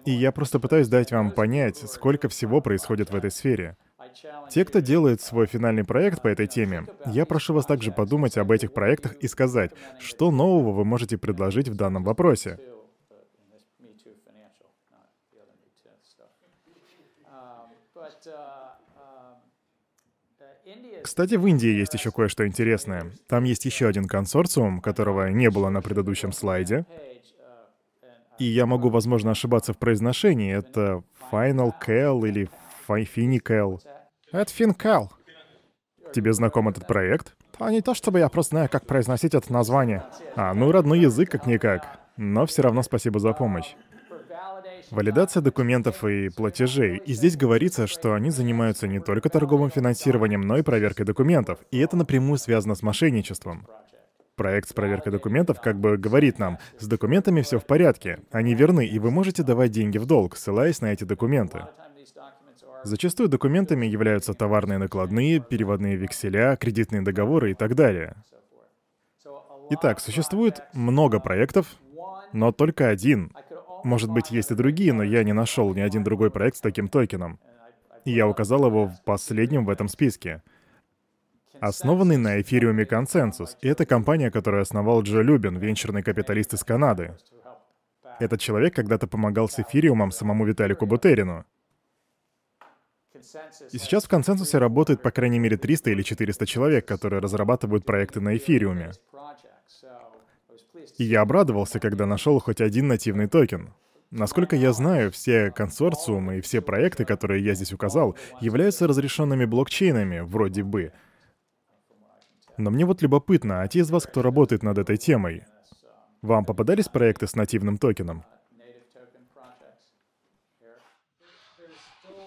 И я просто пытаюсь дать вам понять, сколько всего происходит в этой сфере. Те, кто делает свой финальный проект по этой теме, я прошу вас также подумать об этих проектах и сказать, что нового вы можете предложить в данном вопросе. Кстати, в Индии есть еще кое-что интересное. Там есть еще один консорциум, которого не было на предыдущем слайде. И я могу, возможно, ошибаться в произношении. Это Final Cal или Finical. Это FinCal. Тебе знаком этот проект? А не то чтобы я просто знаю, как произносить это название. А, ну родной язык как-никак. Но все равно спасибо за помощь. Валидация документов и платежей. И здесь говорится, что они занимаются не только торговым финансированием, но и проверкой документов. И это напрямую связано с мошенничеством. Проект с проверкой документов как бы говорит нам, с документами все в порядке, они верны, и вы можете давать деньги в долг, ссылаясь на эти документы. Зачастую документами являются товарные накладные, переводные векселя, кредитные договоры и так далее. Итак, существует много проектов, но только один может быть, есть и другие, но я не нашел ни один другой проект с таким токеном. И я указал его в последнем в этом списке. Основанный на эфириуме консенсус. И это компания, которую основал Джо Любин, венчурный капиталист из Канады. Этот человек когда-то помогал с эфириумом самому Виталику Бутерину. И сейчас в консенсусе работает по крайней мере 300 или 400 человек, которые разрабатывают проекты на эфириуме. И я обрадовался, когда нашел хоть один нативный токен. Насколько я знаю, все консорциумы и все проекты, которые я здесь указал, являются разрешенными блокчейнами, вроде бы. Но мне вот любопытно, а те из вас, кто работает над этой темой, вам попадались проекты с нативным токеном?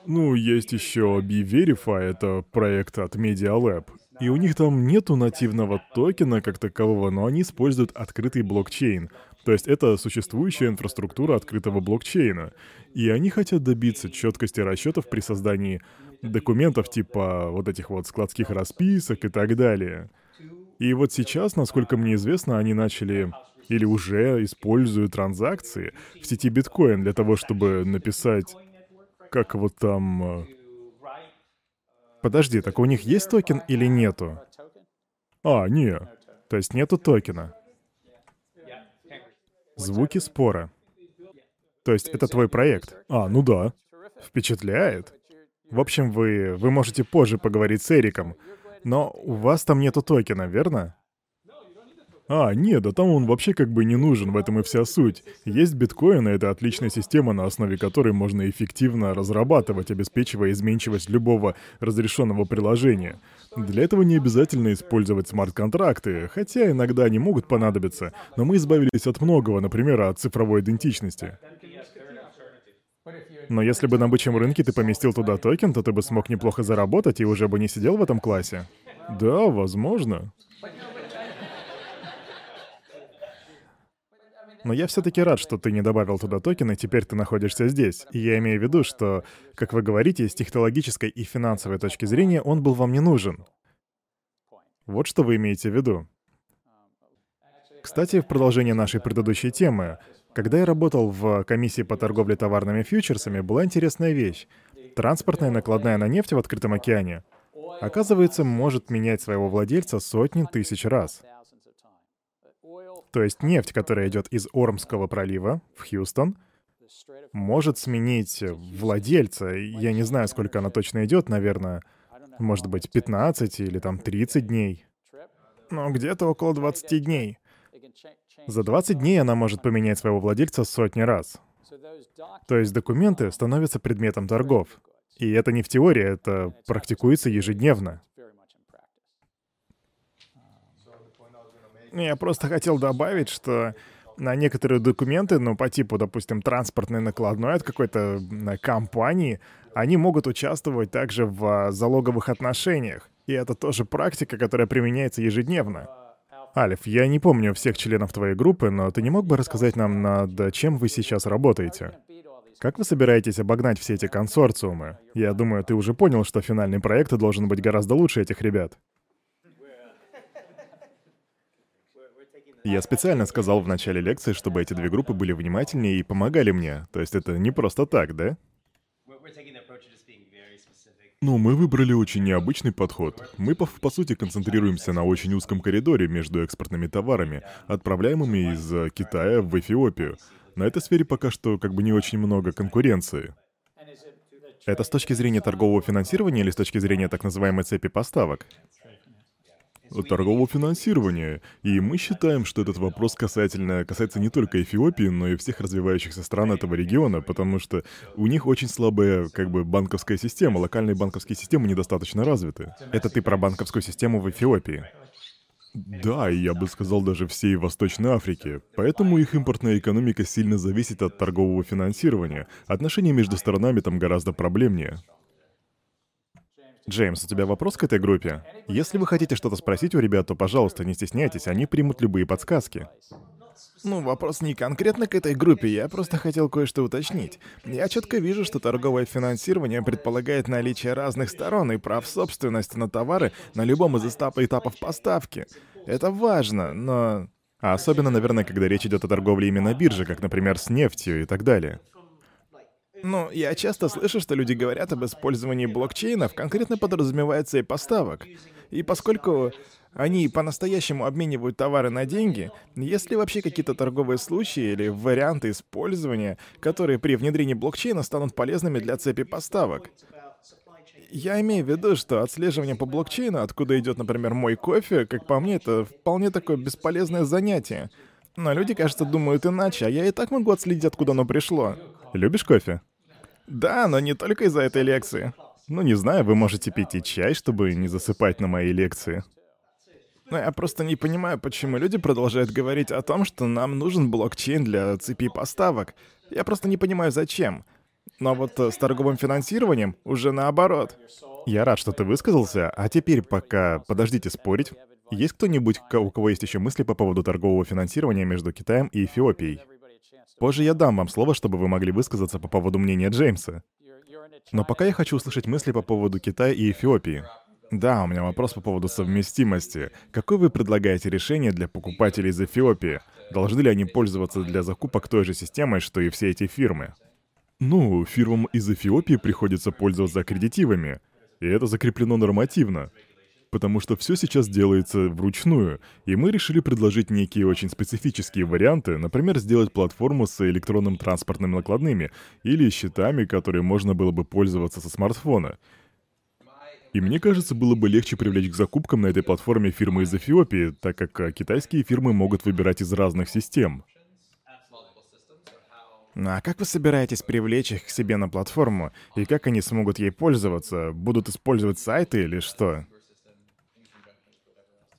Ну, есть еще B-Verify, это проект от Media Lab. И у них там нету нативного токена как такового, но они используют открытый блокчейн. То есть это существующая инфраструктура открытого блокчейна. И они хотят добиться четкости расчетов при создании документов типа вот этих вот складских расписок и так далее. И вот сейчас, насколько мне известно, они начали или уже используют транзакции в сети биткоин для того, чтобы написать, как вот там, э, Подожди, так у них есть токен или нету? А, не. То есть нету токена. Звуки спора. То есть это твой проект? А, ну да. Впечатляет. В общем, вы, вы можете позже поговорить с Эриком, но у вас там нету токена, верно? А, нет, да там он вообще как бы не нужен, в этом и вся суть. Есть биткоин, и это отличная система, на основе которой можно эффективно разрабатывать, обеспечивая изменчивость любого разрешенного приложения. Для этого не обязательно использовать смарт-контракты, хотя иногда они могут понадобиться, но мы избавились от многого, например, от цифровой идентичности. Но если бы на бычьем рынке ты поместил туда токен, то ты бы смог неплохо заработать и уже бы не сидел в этом классе. Да, возможно. Но я все-таки рад, что ты не добавил туда токены, теперь ты находишься здесь. И я имею в виду, что, как вы говорите, с технологической и финансовой точки зрения он был вам не нужен. Вот что вы имеете в виду. Кстати, в продолжение нашей предыдущей темы, когда я работал в комиссии по торговле товарными фьючерсами, была интересная вещь. Транспортная накладная на нефть в открытом океане, оказывается, может менять своего владельца сотни тысяч раз. То есть нефть, которая идет из Ормского пролива в Хьюстон, может сменить владельца. Я не знаю, сколько она точно идет, наверное, может быть, 15 или там 30 дней. Но где-то около 20 дней. За 20 дней она может поменять своего владельца сотни раз. То есть документы становятся предметом торгов. И это не в теории, это практикуется ежедневно. Я просто хотел добавить, что на некоторые документы, ну, по типу, допустим, транспортной накладной от какой-то компании, они могут участвовать также в а, залоговых отношениях. И это тоже практика, которая применяется ежедневно. Альф, я не помню всех членов твоей группы, но ты не мог бы рассказать нам, над чем вы сейчас работаете? Как вы собираетесь обогнать все эти консорциумы? Я думаю, ты уже понял, что финальный проект должен быть гораздо лучше этих ребят. Я специально сказал в начале лекции, чтобы эти две группы были внимательнее и помогали мне. То есть это не просто так, да? Ну, мы выбрали очень необычный подход. Мы, по, по сути, концентрируемся на очень узком коридоре между экспортными товарами, отправляемыми из э, Китая в Эфиопию. На этой сфере пока что как бы не очень много конкуренции. Это с точки зрения торгового финансирования или с точки зрения так называемой цепи поставок? Торгового финансирования. И мы считаем, что этот вопрос касательно, касается не только Эфиопии, но и всех развивающихся стран этого региона, потому что у них очень слабая как бы банковская система, локальные банковские системы недостаточно развиты. Это ты про банковскую систему в Эфиопии? Да, и я бы сказал даже всей Восточной Африки. Поэтому их импортная экономика сильно зависит от торгового финансирования. Отношения между сторонами там гораздо проблемнее. Джеймс, у тебя вопрос к этой группе? Если вы хотите что-то спросить у ребят, то, пожалуйста, не стесняйтесь, они примут любые подсказки. Ну, вопрос не конкретно к этой группе, я просто хотел кое-что уточнить. Я четко вижу, что торговое финансирование предполагает наличие разных сторон и прав собственности на товары на любом из этапов поставки. Это важно, но... А особенно, наверное, когда речь идет о торговле именно бирже, как, например, с нефтью и так далее. Ну, я часто слышу, что люди говорят об использовании блокчейнов, конкретно подразумевается и поставок. И поскольку они по-настоящему обменивают товары на деньги, есть ли вообще какие-то торговые случаи или варианты использования, которые при внедрении блокчейна станут полезными для цепи поставок? Я имею в виду, что отслеживание по блокчейну, откуда идет, например, мой кофе, как по мне, это вполне такое бесполезное занятие. Но люди, кажется, думают иначе, а я и так могу отследить, откуда оно пришло. Любишь кофе? Да, но не только из-за этой лекции. Ну, не знаю, вы можете пить и чай, чтобы не засыпать на моей лекции. Но я просто не понимаю, почему люди продолжают говорить о том, что нам нужен блокчейн для цепи поставок. Я просто не понимаю, зачем. Но вот э, с торговым финансированием уже наоборот. Я рад, что ты высказался, а теперь пока подождите спорить. Есть кто-нибудь, у кого есть еще мысли по поводу торгового финансирования между Китаем и Эфиопией? Позже я дам вам слово, чтобы вы могли высказаться по поводу мнения Джеймса. Но пока я хочу услышать мысли по поводу Китая и Эфиопии. Да, у меня вопрос по поводу совместимости. Какое вы предлагаете решение для покупателей из Эфиопии? Должны ли они пользоваться для закупок той же системой, что и все эти фирмы? Ну, фирмам из Эфиопии приходится пользоваться аккредитивами, и это закреплено нормативно потому что все сейчас делается вручную, и мы решили предложить некие очень специфические варианты, например, сделать платформу с электронным транспортными накладными или счетами, которые можно было бы пользоваться со смартфона. И мне кажется, было бы легче привлечь к закупкам на этой платформе фирмы из Эфиопии, так как а, китайские фирмы могут выбирать из разных систем. Ну а как вы собираетесь привлечь их к себе на платформу? И как они смогут ей пользоваться? Будут использовать сайты или что?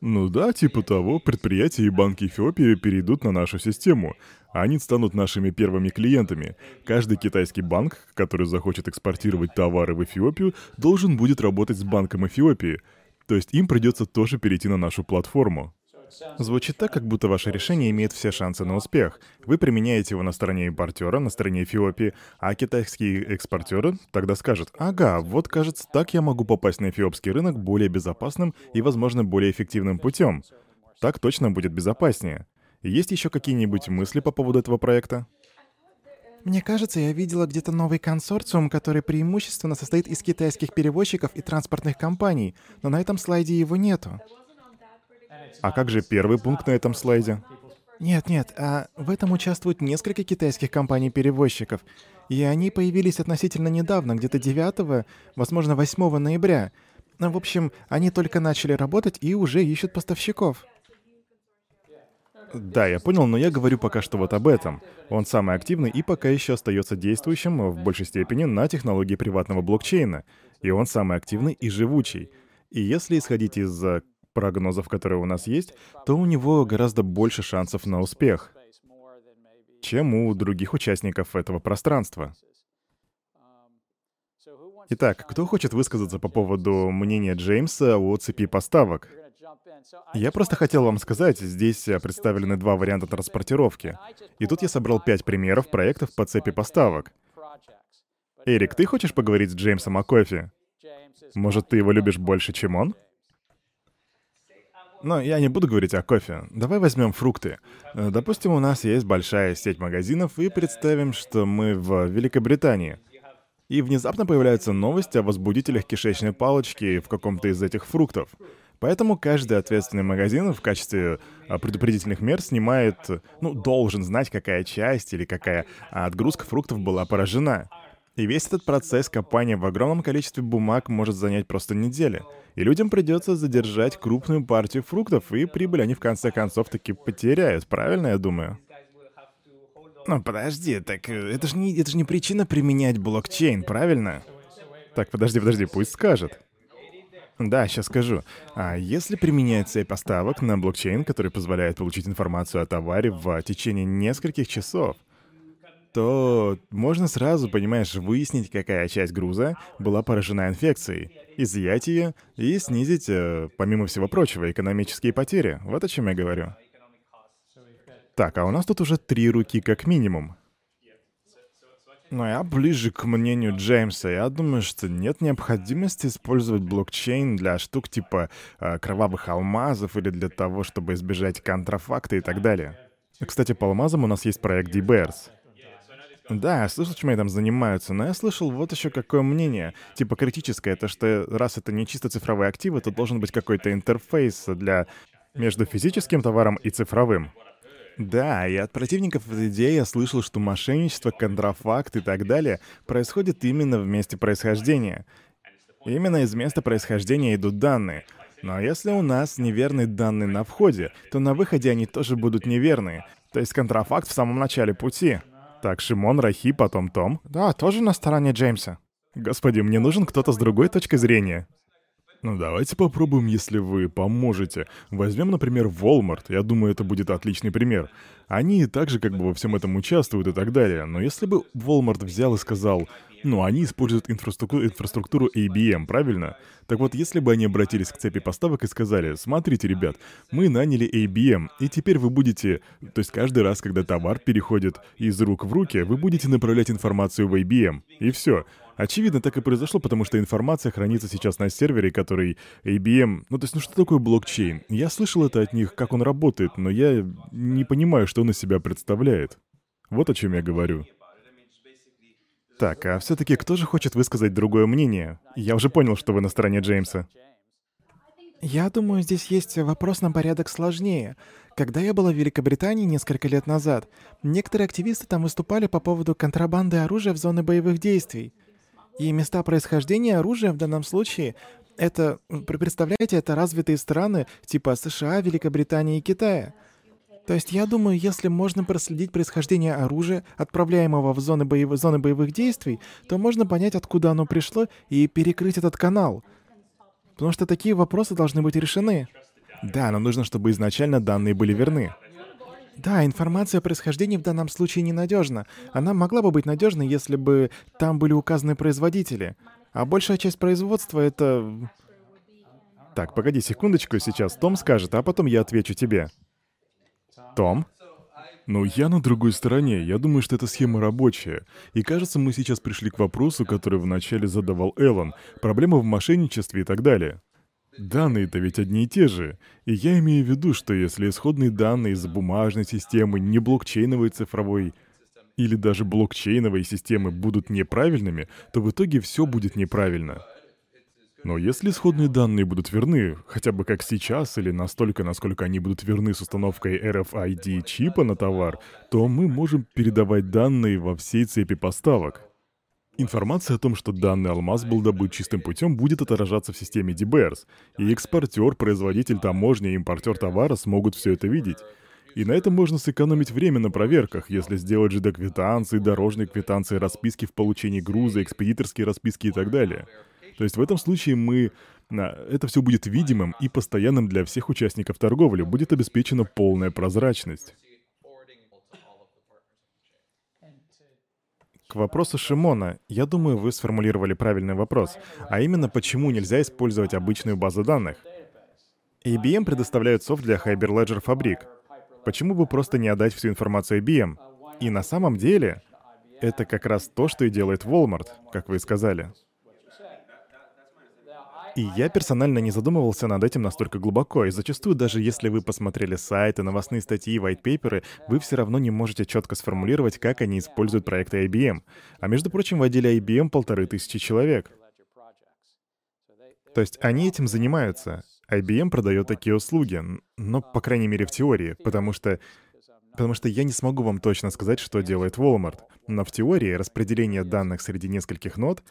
Ну да, типа того, предприятия и банки Эфиопии перейдут на нашу систему. Они станут нашими первыми клиентами. Каждый китайский банк, который захочет экспортировать товары в Эфиопию, должен будет работать с Банком Эфиопии. То есть им придется тоже перейти на нашу платформу. Звучит так, как будто ваше решение имеет все шансы на успех. Вы применяете его на стороне импортера, на стороне Эфиопии, а китайские экспортеры тогда скажут, ага, вот кажется, так я могу попасть на эфиопский рынок более безопасным и, возможно, более эффективным путем. Так точно будет безопаснее. Есть еще какие-нибудь мысли по поводу этого проекта? Мне кажется, я видела где-то новый консорциум, который преимущественно состоит из китайских перевозчиков и транспортных компаний, но на этом слайде его нету. А как же первый пункт на этом слайде? Нет, нет, а в этом участвуют несколько китайских компаний-перевозчиков. И они появились относительно недавно, где-то 9, возможно, 8 ноября. В общем, они только начали работать и уже ищут поставщиков. Да, я понял, но я говорю пока что вот об этом. Он самый активный и пока еще остается действующим в большей степени на технологии приватного блокчейна. И он самый активный и живучий. И если исходить из прогнозов, которые у нас есть, то у него гораздо больше шансов на успех, чем у других участников этого пространства. Итак, кто хочет высказаться по поводу мнения Джеймса о цепи поставок? Я просто хотел вам сказать, здесь представлены два варианта транспортировки. И тут я собрал пять примеров проектов по цепи поставок. Эрик, ты хочешь поговорить с Джеймсом о кофе? Может, ты его любишь больше, чем он? Но я не буду говорить о кофе. Давай возьмем фрукты. Э, допустим, у нас есть большая сеть магазинов, и представим, что мы в Великобритании. И внезапно появляются новости о возбудителях кишечной палочки в каком-то из этих фруктов. Поэтому каждый ответственный магазин в качестве а, предупредительных мер снимает, ну, должен знать, какая часть или какая отгрузка фруктов была поражена. И весь этот процесс копания в огромном количестве бумаг может занять просто недели. И людям придется задержать крупную партию фруктов, и прибыль они в конце концов таки потеряют, правильно я думаю? Ну, подожди, так э, это же не, это же не причина применять блокчейн, правильно? Так, подожди, подожди, пусть скажет. Да, сейчас скажу. А если применять цепь поставок на блокчейн, который позволяет получить информацию о товаре в течение нескольких часов, то можно сразу, понимаешь, выяснить, какая часть груза была поражена инфекцией, изъять ее и снизить, э, помимо всего прочего, экономические потери. Вот о чем я говорю. Так, а у нас тут уже три руки как минимум. Но я ближе к мнению Джеймса. Я думаю, что нет необходимости использовать блокчейн для штук типа э, кровавых алмазов или для того, чтобы избежать контрафакта и так далее. Кстати, по алмазам у нас есть проект DBERS. Да, я слышал, чем они там занимаются, но я слышал вот еще какое мнение. Типа критическое, это что раз это не чисто цифровые активы, то должен быть какой-то интерфейс для между физическим товаром и цифровым. Да, и от противников этой идеи я слышал, что мошенничество, контрафакт и так далее происходит именно в месте происхождения. Именно из места происхождения идут данные. Но если у нас неверные данные на входе, то на выходе они тоже будут неверные. То есть контрафакт в самом начале пути. Так, Шимон, Рахи, потом Том. Да, тоже на стороне Джеймса. Господи, мне нужен кто-то с другой точки зрения. Ну давайте попробуем, если вы поможете. Возьмем, например, Walmart. Я думаю, это будет отличный пример. Они также как бы во всем этом участвуют и так далее. Но если бы Walmart взял и сказал, ну, они используют инфраструктуру, инфраструктуру ABM, правильно? Так вот, если бы они обратились к цепи поставок и сказали, смотрите, ребят, мы наняли ABM, и теперь вы будете... То есть каждый раз, когда товар переходит из рук в руки, вы будете направлять информацию в ABM. И все. Очевидно, так и произошло, потому что информация хранится сейчас на сервере, который ABM... Ну, то есть, ну что такое блокчейн? Я слышал это от них, как он работает, но я не понимаю, что он из себя представляет. Вот о чем я говорю. Так, а все-таки кто же хочет высказать другое мнение? Я уже понял, что вы на стороне Джеймса. Я думаю, здесь есть вопрос на порядок сложнее. Когда я была в Великобритании несколько лет назад, некоторые активисты там выступали по поводу контрабанды оружия в зоны боевых действий. И места происхождения оружия в данном случае это, представляете, это развитые страны типа США, Великобритании и Китая. То есть я думаю, если можно проследить происхождение оружия, отправляемого в зоны, боев... зоны боевых действий, то можно понять, откуда оно пришло, и перекрыть этот канал. Потому что такие вопросы должны быть решены. Да, но нужно, чтобы изначально данные были верны. Да, информация о происхождении в данном случае ненадежна. Она могла бы быть надежной, если бы там были указаны производители. А большая часть производства — это... Так, погоди секундочку, сейчас Том скажет, а потом я отвечу тебе. Том? Ну, я на другой стороне. Я думаю, что эта схема рабочая. И кажется, мы сейчас пришли к вопросу, который вначале задавал Эллен. Проблема в мошенничестве и так далее. Данные-то ведь одни и те же. И я имею в виду, что если исходные данные из бумажной системы, не блокчейновой цифровой или даже блокчейновой системы будут неправильными, то в итоге все будет неправильно. Но если исходные данные будут верны, хотя бы как сейчас, или настолько, насколько они будут верны с установкой RFID чипа на товар, то мы можем передавать данные во всей цепи поставок. Информация о том, что данный алмаз был добыт чистым путем, будет отражаться в системе DBERS, и экспортер, производитель таможни и импортер товара смогут все это видеть. И на этом можно сэкономить время на проверках, если сделать ЖД-квитанции, дорожные квитанции, расписки в получении груза, экспедиторские расписки и так далее. То есть в этом случае мы Это все будет видимым и постоянным для всех участников торговли, будет обеспечена полная прозрачность. К вопросу Шимона, я думаю, вы сформулировали правильный вопрос, а именно, почему нельзя использовать обычную базу данных. IBM предоставляет софт для Hyperledger фабрик. Почему бы просто не отдать всю информацию IBM? И на самом деле, это как раз то, что и делает Walmart, как вы сказали. И я персонально не задумывался над этим настолько глубоко, и зачастую даже если вы посмотрели сайты, новостные статьи, white вы все равно не можете четко сформулировать, как они используют проекты IBM. А между прочим, в отделе IBM полторы тысячи человек. То есть они этим занимаются. IBM продает такие услуги, но, по крайней мере, в теории, потому что потому что я не смогу вам точно сказать, что делает Walmart. Но в теории распределение данных среди нескольких нод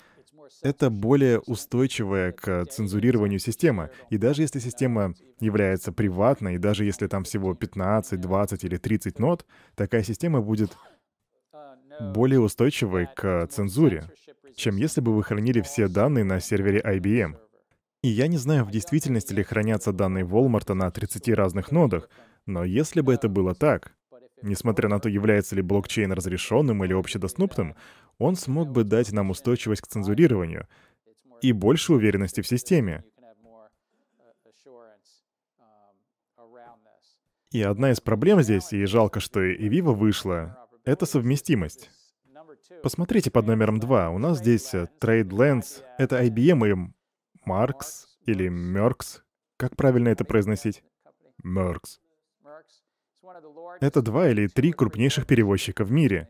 это более устойчивая к цензурированию система. И даже если система является приватной, и даже если там всего 15, 20 или 30 нод, такая система будет более устойчивой к цензуре, чем если бы вы хранили все данные на сервере IBM. И я не знаю, в действительности ли хранятся данные Walmart на 30 разных нодах, но если бы это было так, несмотря на то, является ли блокчейн разрешенным или общедоступным, он смог бы дать нам устойчивость к цензурированию и больше уверенности в системе. И одна из проблем здесь, и жалко, что и Viva вышла, это совместимость. Посмотрите под номером 2. У нас здесь TradeLens. Это IBM и Marx или Merx. Как правильно это произносить? Merx. Это два или три крупнейших перевозчика в мире.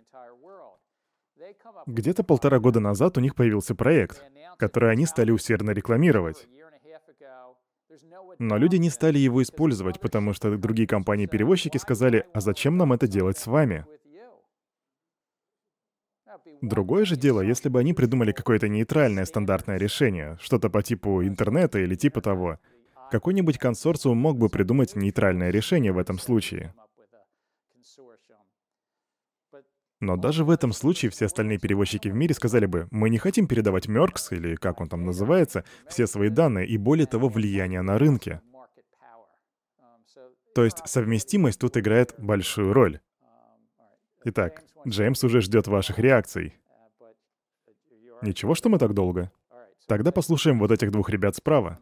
Где-то полтора года назад у них появился проект, который они стали усердно рекламировать. Но люди не стали его использовать, потому что другие компании-перевозчики сказали, а зачем нам это делать с вами? Другое же дело, если бы они придумали какое-то нейтральное стандартное решение, что-то по типу интернета или типа того. Какой-нибудь консорциум мог бы придумать нейтральное решение в этом случае. Но даже в этом случае все остальные перевозчики в мире сказали бы, мы не хотим передавать Меркс, или как он там называется, все свои данные и более того влияние на рынке. То есть совместимость тут играет большую роль. Итак, Джеймс уже ждет ваших реакций. Ничего, что мы так долго? Тогда послушаем вот этих двух ребят справа.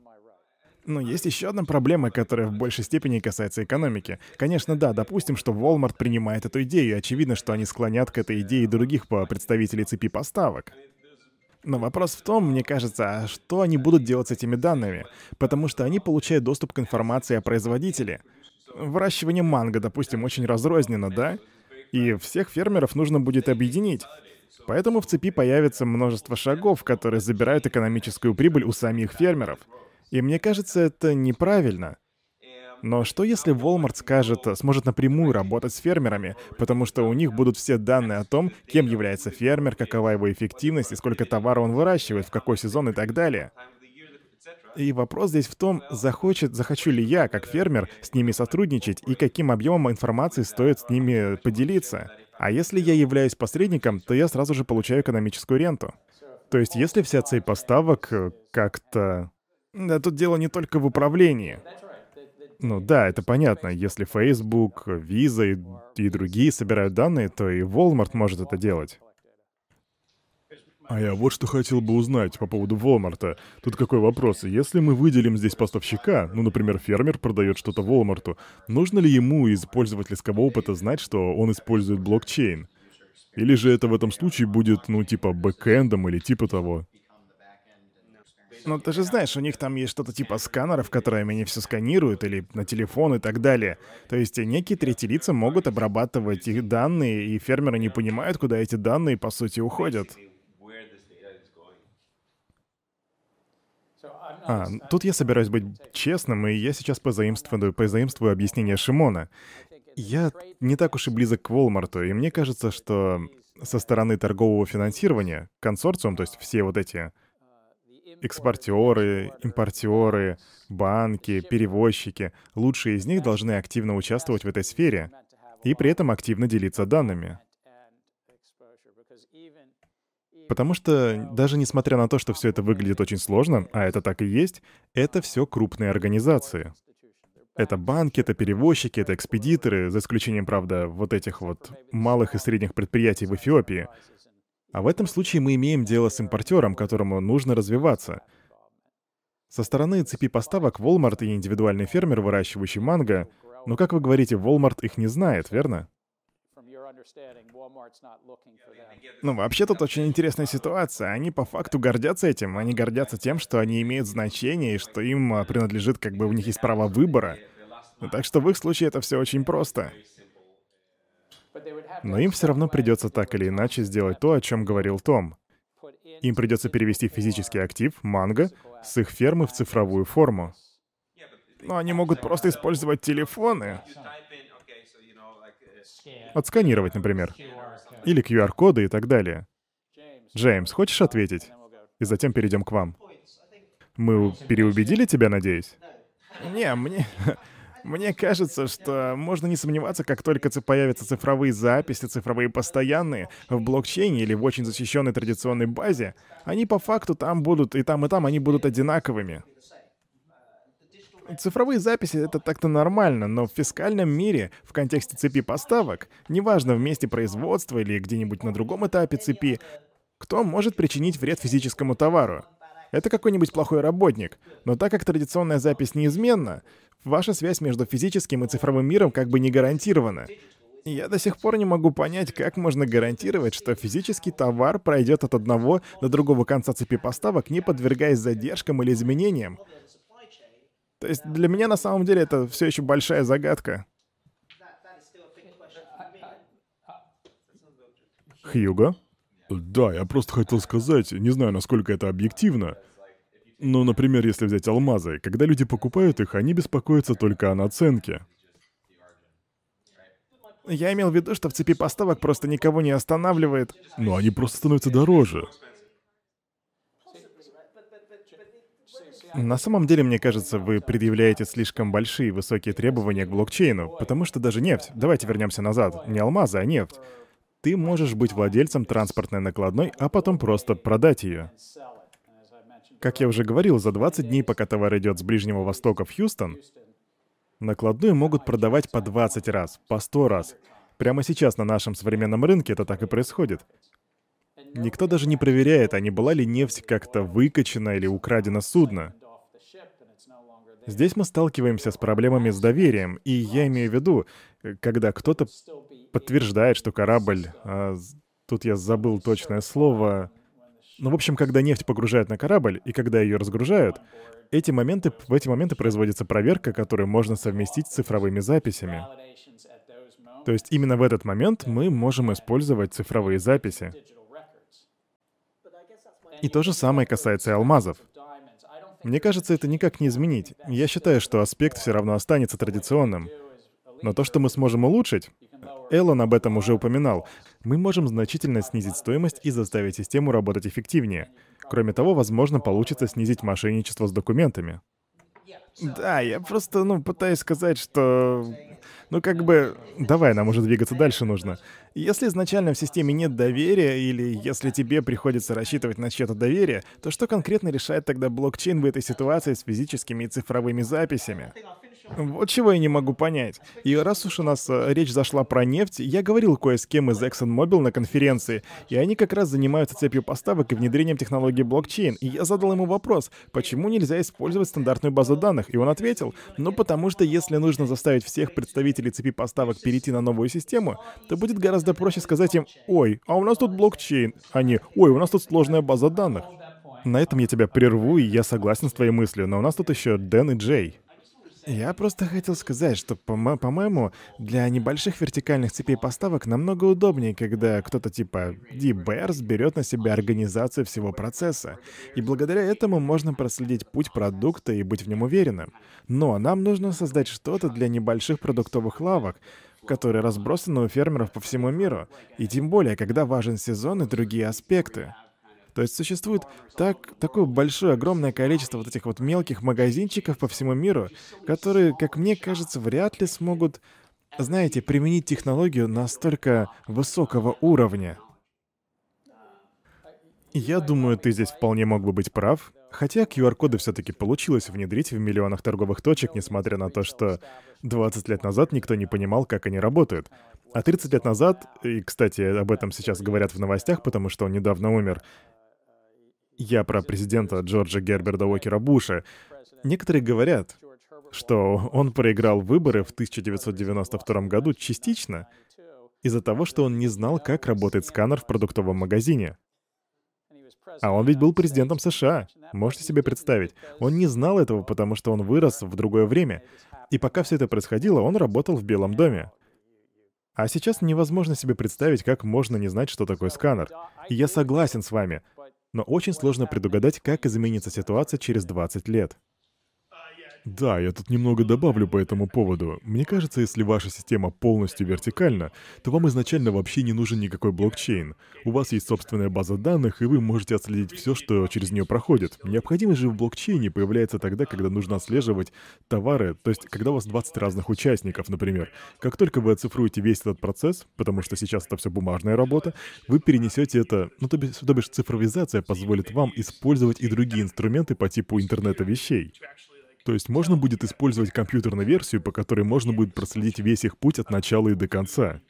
Но есть еще одна проблема, которая в большей степени касается экономики. Конечно, да, допустим, что Walmart принимает эту идею, и очевидно, что они склонят к этой идее других по представителей цепи поставок. Но вопрос в том, мне кажется, а что они будут делать с этими данными? Потому что они получают доступ к информации о производителе. Выращивание манго, допустим, очень разрознено, да? И всех фермеров нужно будет объединить. Поэтому в цепи появится множество шагов, которые забирают экономическую прибыль у самих фермеров — и мне кажется, это неправильно. Но что если Walmart скажет, сможет напрямую работать с фермерами, потому что у них будут все данные о том, кем является фермер, какова его эффективность и сколько товара он выращивает, в какой сезон и так далее. И вопрос здесь в том, захочет, захочу ли я, как фермер, с ними сотрудничать и каким объемом информации стоит с ними поделиться. А если я являюсь посредником, то я сразу же получаю экономическую ренту. То есть если вся цепь поставок как-то да тут дело не только в управлении. Ну да, это понятно. Если Facebook, Visa и, и другие собирают данные, то и Walmart может это делать. А я вот что хотел бы узнать по поводу Walmart. Тут какой вопрос. Если мы выделим здесь поставщика, ну, например, фермер продает что-то Walmart, нужно ли ему из пользовательского опыта знать, что он использует блокчейн? Или же это в этом случае будет, ну, типа бэкэндом или типа того? Ну, ты же знаешь, у них там есть что-то типа сканеров, которыми они все сканируют, или на телефон и так далее. То есть некие третьи лица могут обрабатывать их данные, и фермеры не понимают, куда эти данные, по сути, уходят. А, тут я собираюсь быть честным, и я сейчас позаимствую, позаимствую объяснение Шимона. Я не так уж и близок к Walmart, и мне кажется, что со стороны торгового финансирования консорциум, то есть все вот эти экспортеры, импортеры, банки, перевозчики, лучшие из них должны активно участвовать в этой сфере и при этом активно делиться данными. Потому что даже несмотря на то, что все это выглядит очень сложно, а это так и есть, это все крупные организации. Это банки, это перевозчики, это экспедиторы, за исключением, правда, вот этих вот малых и средних предприятий в Эфиопии. А в этом случае мы имеем дело с импортером, которому нужно развиваться. Со стороны цепи поставок Walmart и индивидуальный фермер, выращивающий манго, но, как вы говорите, Walmart их не знает, верно? Ну, вообще тут очень интересная ситуация. Они по факту гордятся этим. Они гордятся тем, что они имеют значение и что им а, принадлежит, как бы у них есть право выбора. Ну, так что в их случае это все очень просто. Но им все равно придется так или иначе сделать то, о чем говорил Том. Им придется перевести физический актив, манго, с их фермы в цифровую форму. Но они могут просто использовать телефоны. Отсканировать, например. Или QR-коды и так далее. Джеймс, хочешь ответить? И затем перейдем к вам. Мы переубедили тебя, надеюсь? Не, мне... Мне кажется, что можно не сомневаться, как только появятся цифровые записи, цифровые постоянные, в блокчейне или в очень защищенной традиционной базе, они по факту там будут, и там, и там они будут одинаковыми. Цифровые записи — это так-то нормально, но в фискальном мире, в контексте цепи поставок, неважно в месте производства или где-нибудь на другом этапе цепи, кто может причинить вред физическому товару? Это какой-нибудь плохой работник. Но так как традиционная запись неизменна, ваша связь между физическим и цифровым миром как бы не гарантирована. Я до сих пор не могу понять, как можно гарантировать, что физический товар пройдет от одного до другого конца цепи поставок, не подвергаясь задержкам или изменениям. То есть для меня на самом деле это все еще большая загадка. Хьюго? Да, я просто хотел сказать, не знаю, насколько это объективно. Но, например, если взять алмазы, когда люди покупают их, они беспокоятся только о наценке. Я имел в виду, что в цепи поставок просто никого не останавливает. Но они просто становятся дороже. На самом деле, мне кажется, вы предъявляете слишком большие высокие требования к блокчейну, потому что даже нефть, давайте вернемся назад, не алмазы, а нефть. Ты можешь быть владельцем транспортной накладной, а потом просто продать ее. Как я уже говорил, за 20 дней, пока товар идет с Ближнего Востока в Хьюстон, накладную могут продавать по 20 раз, по 100 раз. Прямо сейчас на нашем современном рынке это так и происходит. Никто даже не проверяет, а не была ли нефть как-то выкачена или украдена судно. Здесь мы сталкиваемся с проблемами с доверием, и я имею в виду, когда кто-то подтверждает, что корабль... А, тут я забыл точное слово. Ну, в общем, когда нефть погружают на корабль, и когда ее разгружают, эти моменты, в эти моменты производится проверка, которую можно совместить с цифровыми записями. То есть именно в этот момент мы можем использовать цифровые записи. И то же самое касается и алмазов. Мне кажется, это никак не изменить. Я считаю, что аспект все равно останется традиционным. Но то, что мы сможем улучшить, Эллен об этом уже упоминал, мы можем значительно снизить стоимость и заставить систему работать эффективнее. Кроме того, возможно, получится снизить мошенничество с документами. Да, я просто, ну, пытаюсь сказать, что... Ну, как бы... Давай, нам уже двигаться дальше нужно. Если изначально в системе нет доверия, или если тебе приходится рассчитывать на чье-то доверие, то что конкретно решает тогда блокчейн в этой ситуации с физическими и цифровыми записями? Вот чего я не могу понять. И раз уж у нас э, речь зашла про нефть, я говорил кое с кем из ExxonMobil на конференции, и они как раз занимаются цепью поставок и внедрением технологии блокчейн. И я задал ему вопрос, почему нельзя использовать стандартную базу данных? И он ответил, ну потому что если нужно заставить всех представителей цепи поставок перейти на новую систему, то будет гораздо проще сказать им, ой, а у нас тут блокчейн, а не, ой, у нас тут сложная база данных. На этом я тебя прерву, и я согласен с твоей мыслью, но у нас тут еще Дэн и Джей. Я просто хотел сказать, что, по-моему, для небольших вертикальных цепей поставок намного удобнее, когда кто-то типа D-Bears берет на себя организацию всего процесса. И благодаря этому можно проследить путь продукта и быть в нем уверенным. Но нам нужно создать что-то для небольших продуктовых лавок, которые разбросаны у фермеров по всему миру. И тем более, когда важен сезон и другие аспекты. То есть существует так, такое большое, огромное количество вот этих вот мелких магазинчиков по всему миру, которые, как мне кажется, вряд ли смогут, знаете, применить технологию настолько высокого уровня. Я думаю, ты здесь вполне мог бы быть прав. Хотя QR-коды все-таки получилось внедрить в миллионах торговых точек, несмотря на то, что 20 лет назад никто не понимал, как они работают. А 30 лет назад, и, кстати, об этом сейчас говорят в новостях, потому что он недавно умер, я про президента Джорджа Герберда Уокера Буша. Некоторые говорят, что он проиграл выборы в 1992 году частично из-за того, что он не знал, как работает сканер в продуктовом магазине. А он ведь был президентом США. Можете себе представить? Он не знал этого, потому что он вырос в другое время. И пока все это происходило, он работал в Белом доме. А сейчас невозможно себе представить, как можно не знать, что такое сканер. И я согласен с вами. Но очень сложно предугадать, как изменится ситуация через 20 лет. Да, я тут немного добавлю по этому поводу. Мне кажется, если ваша система полностью вертикальна, то вам изначально вообще не нужен никакой блокчейн. У вас есть собственная база данных, и вы можете отследить все, что через нее проходит. Необходимость же в блокчейне появляется тогда, когда нужно отслеживать товары, то есть когда у вас 20 разных участников, например. Как только вы оцифруете весь этот процесс, потому что сейчас это все бумажная работа, вы перенесете это, ну то бишь, то бишь цифровизация позволит вам использовать и другие инструменты по типу интернета вещей. То есть можно будет использовать компьютерную версию, по которой можно будет проследить весь их путь от начала и до конца.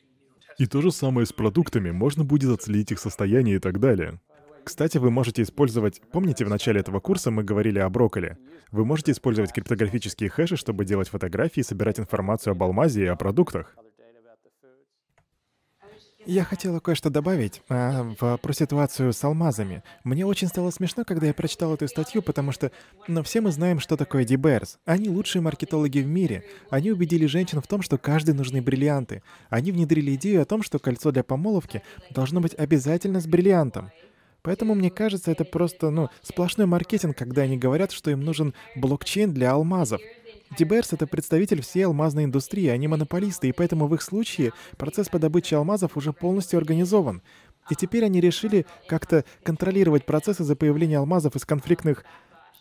И то же самое с продуктами, можно будет отследить их состояние и так далее. Кстати, вы можете использовать... Помните, в начале этого курса мы говорили о брокколи? Вы можете использовать криптографические хэши, чтобы делать фотографии и собирать информацию об алмазе и о продуктах. Я хотела кое-что добавить а, в, про ситуацию с алмазами. Мне очень стало смешно, когда я прочитал эту статью, потому что, ну, все мы знаем, что такое De Beers. Они лучшие маркетологи в мире. Они убедили женщин в том, что каждый нужны бриллианты. Они внедрили идею о том, что кольцо для помолвки должно быть обязательно с бриллиантом. Поэтому мне кажется, это просто, ну, сплошной маркетинг, когда они говорят, что им нужен блокчейн для алмазов. De Beers — это представитель всей алмазной индустрии, они монополисты, и поэтому в их случае процесс по добыче алмазов уже полностью организован. И теперь они решили как-то контролировать процессы за появление алмазов из конфликтных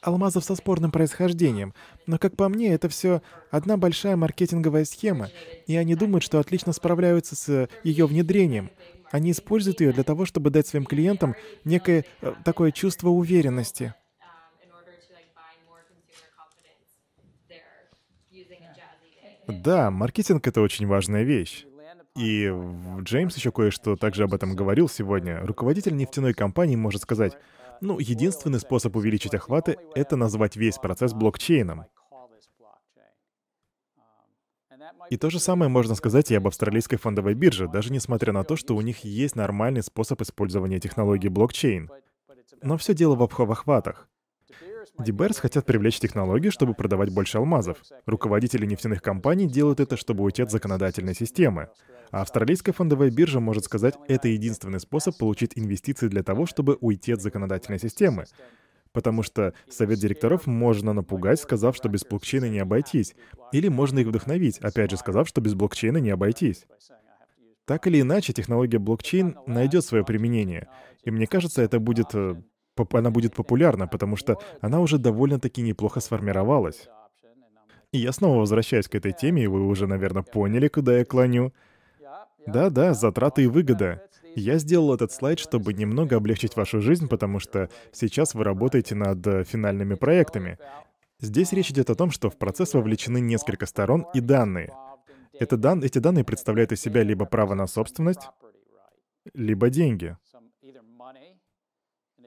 алмазов со спорным происхождением. Но, как по мне, это все одна большая маркетинговая схема, и они думают, что отлично справляются с ее внедрением. Они используют ее для того, чтобы дать своим клиентам некое э, такое чувство уверенности. Да, маркетинг — это очень важная вещь. И Джеймс еще кое-что также об этом говорил сегодня. Руководитель нефтяной компании может сказать, ну, единственный способ увеличить охваты — это назвать весь процесс блокчейном. И то же самое можно сказать и об австралийской фондовой бирже, даже несмотря на то, что у них есть нормальный способ использования технологии блокчейн. Но все дело в охватах. De Beers хотят привлечь технологии, чтобы продавать больше алмазов. Руководители нефтяных компаний делают это, чтобы уйти от законодательной системы. А австралийская фондовая биржа может сказать, это единственный способ получить инвестиции для того, чтобы уйти от законодательной системы. Потому что совет директоров можно напугать, сказав, что без блокчейна не обойтись. Или можно их вдохновить, опять же сказав, что без блокчейна не обойтись. Так или иначе, технология блокчейн найдет свое применение. И мне кажется, это будет э, она будет популярна, потому что она уже довольно-таки неплохо сформировалась. И я снова возвращаюсь к этой теме, и вы уже, наверное, поняли, куда я клоню. Да-да, затраты и выгода. Я сделал этот слайд, чтобы немного облегчить вашу жизнь, потому что сейчас вы работаете над э, финальными проектами. Здесь речь идет о том, что в процесс вовлечены несколько сторон и данные. Это дан... Эти данные представляют из себя либо право на собственность, либо деньги.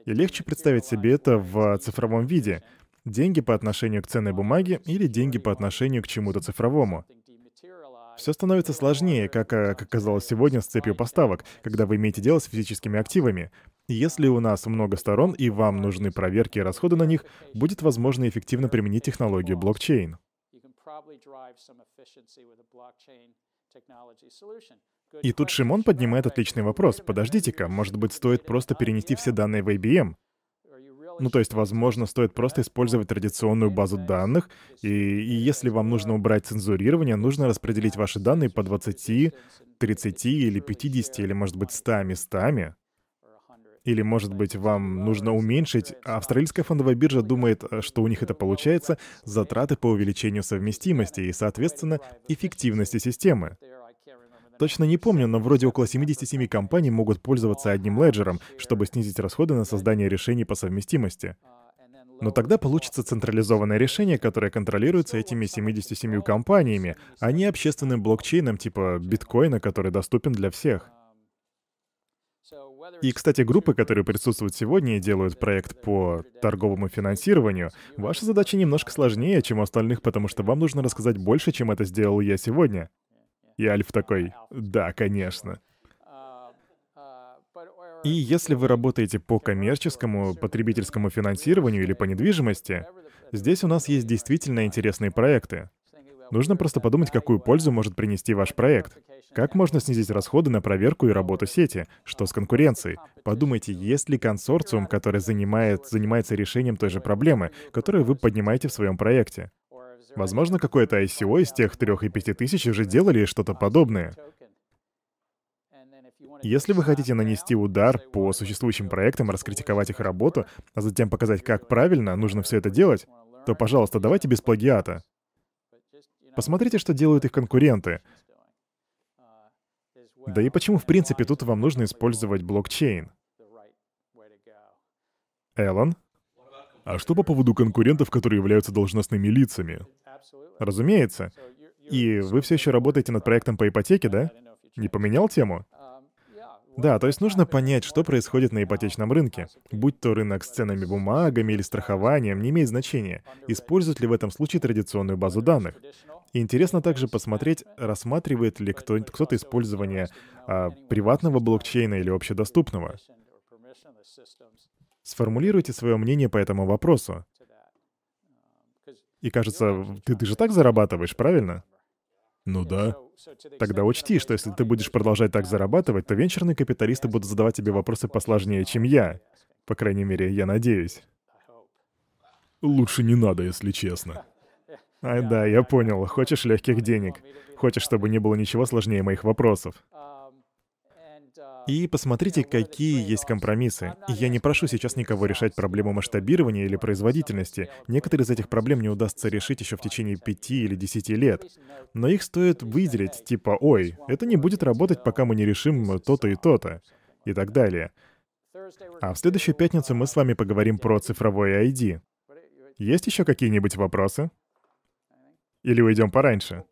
И легче представить себе это в цифровом виде. Деньги по отношению к ценной бумаге или деньги по отношению к чему-то цифровому. Все становится сложнее, как, э, как оказалось сегодня с цепью поставок, когда вы имеете дело с физическими активами. Если у нас много сторон и вам нужны проверки и расходы на них, будет возможно эффективно применить технологию блокчейн. И тут Шимон поднимает отличный вопрос. Подождите-ка, может быть, стоит просто перенести все данные в IBM? Ну, то есть, возможно, стоит просто использовать традиционную базу данных, и, и если вам нужно убрать цензурирование, нужно распределить ваши данные по 20, 30 или 50, или, может быть, 100 местами. Или, может быть, вам нужно уменьшить... Австралийская фондовая биржа думает, что у них это получается, затраты по увеличению совместимости и, соответственно, эффективности системы. Точно не помню, но вроде около 77 компаний могут пользоваться одним леджером, чтобы снизить расходы на создание решений по совместимости. Но тогда получится централизованное решение, которое контролируется этими 77 компаниями, а не общественным блокчейном типа биткоина, который доступен для всех. И, кстати, группы, которые присутствуют сегодня и делают проект по торговому финансированию, ваша задача немножко сложнее, чем у остальных, потому что вам нужно рассказать больше, чем это сделал я сегодня. И Альф такой, да, конечно. И если вы работаете по коммерческому, потребительскому финансированию или по недвижимости, здесь у нас есть действительно интересные проекты. Нужно просто подумать, какую пользу может принести ваш проект. Как можно снизить расходы на проверку и работу сети? Что с конкуренцией? Подумайте, есть ли консорциум, который занимает, занимается решением той же проблемы, которую вы поднимаете в своем проекте? Возможно, какое-то ICO из тех трех и пяти тысяч уже делали что-то подобное. Если вы хотите нанести удар по существующим проектам, раскритиковать их работу, а затем показать, как правильно нужно все это делать, то, пожалуйста, давайте без плагиата. Посмотрите, что делают их конкуренты. Да и почему, в принципе, тут вам нужно использовать блокчейн? Эллен? А что по поводу конкурентов, которые являются должностными лицами? Разумеется. И вы все еще работаете над проектом по ипотеке, да? Не поменял тему? Да, то есть нужно понять, что происходит на ипотечном рынке. Будь то рынок с ценными бумагами или страхованием, не имеет значения. Используют ли в этом случае традиционную базу данных? И интересно также посмотреть, рассматривает ли кто- кто-то использование а, приватного блокчейна или общедоступного. Сформулируйте свое мнение по этому вопросу. И кажется, ты, ты же так зарабатываешь, правильно? Ну да. Тогда учти, что если ты будешь продолжать так зарабатывать, то венчурные капиталисты будут задавать тебе вопросы посложнее, чем я. По крайней мере, я надеюсь. Лучше не надо, если честно. Ай да, я понял. Хочешь легких денег. Хочешь, чтобы не было ничего сложнее моих вопросов. И посмотрите, какие есть компромиссы. И я не прошу сейчас никого решать проблему масштабирования или производительности. Некоторые из этих проблем не удастся решить еще в течение пяти или десяти лет. Но их стоит выделить, типа, ой, это не будет работать, пока мы не решим то-то и то-то. И так далее. А в следующую пятницу мы с вами поговорим про цифровое ID. Есть еще какие-нибудь вопросы? Или уйдем пораньше?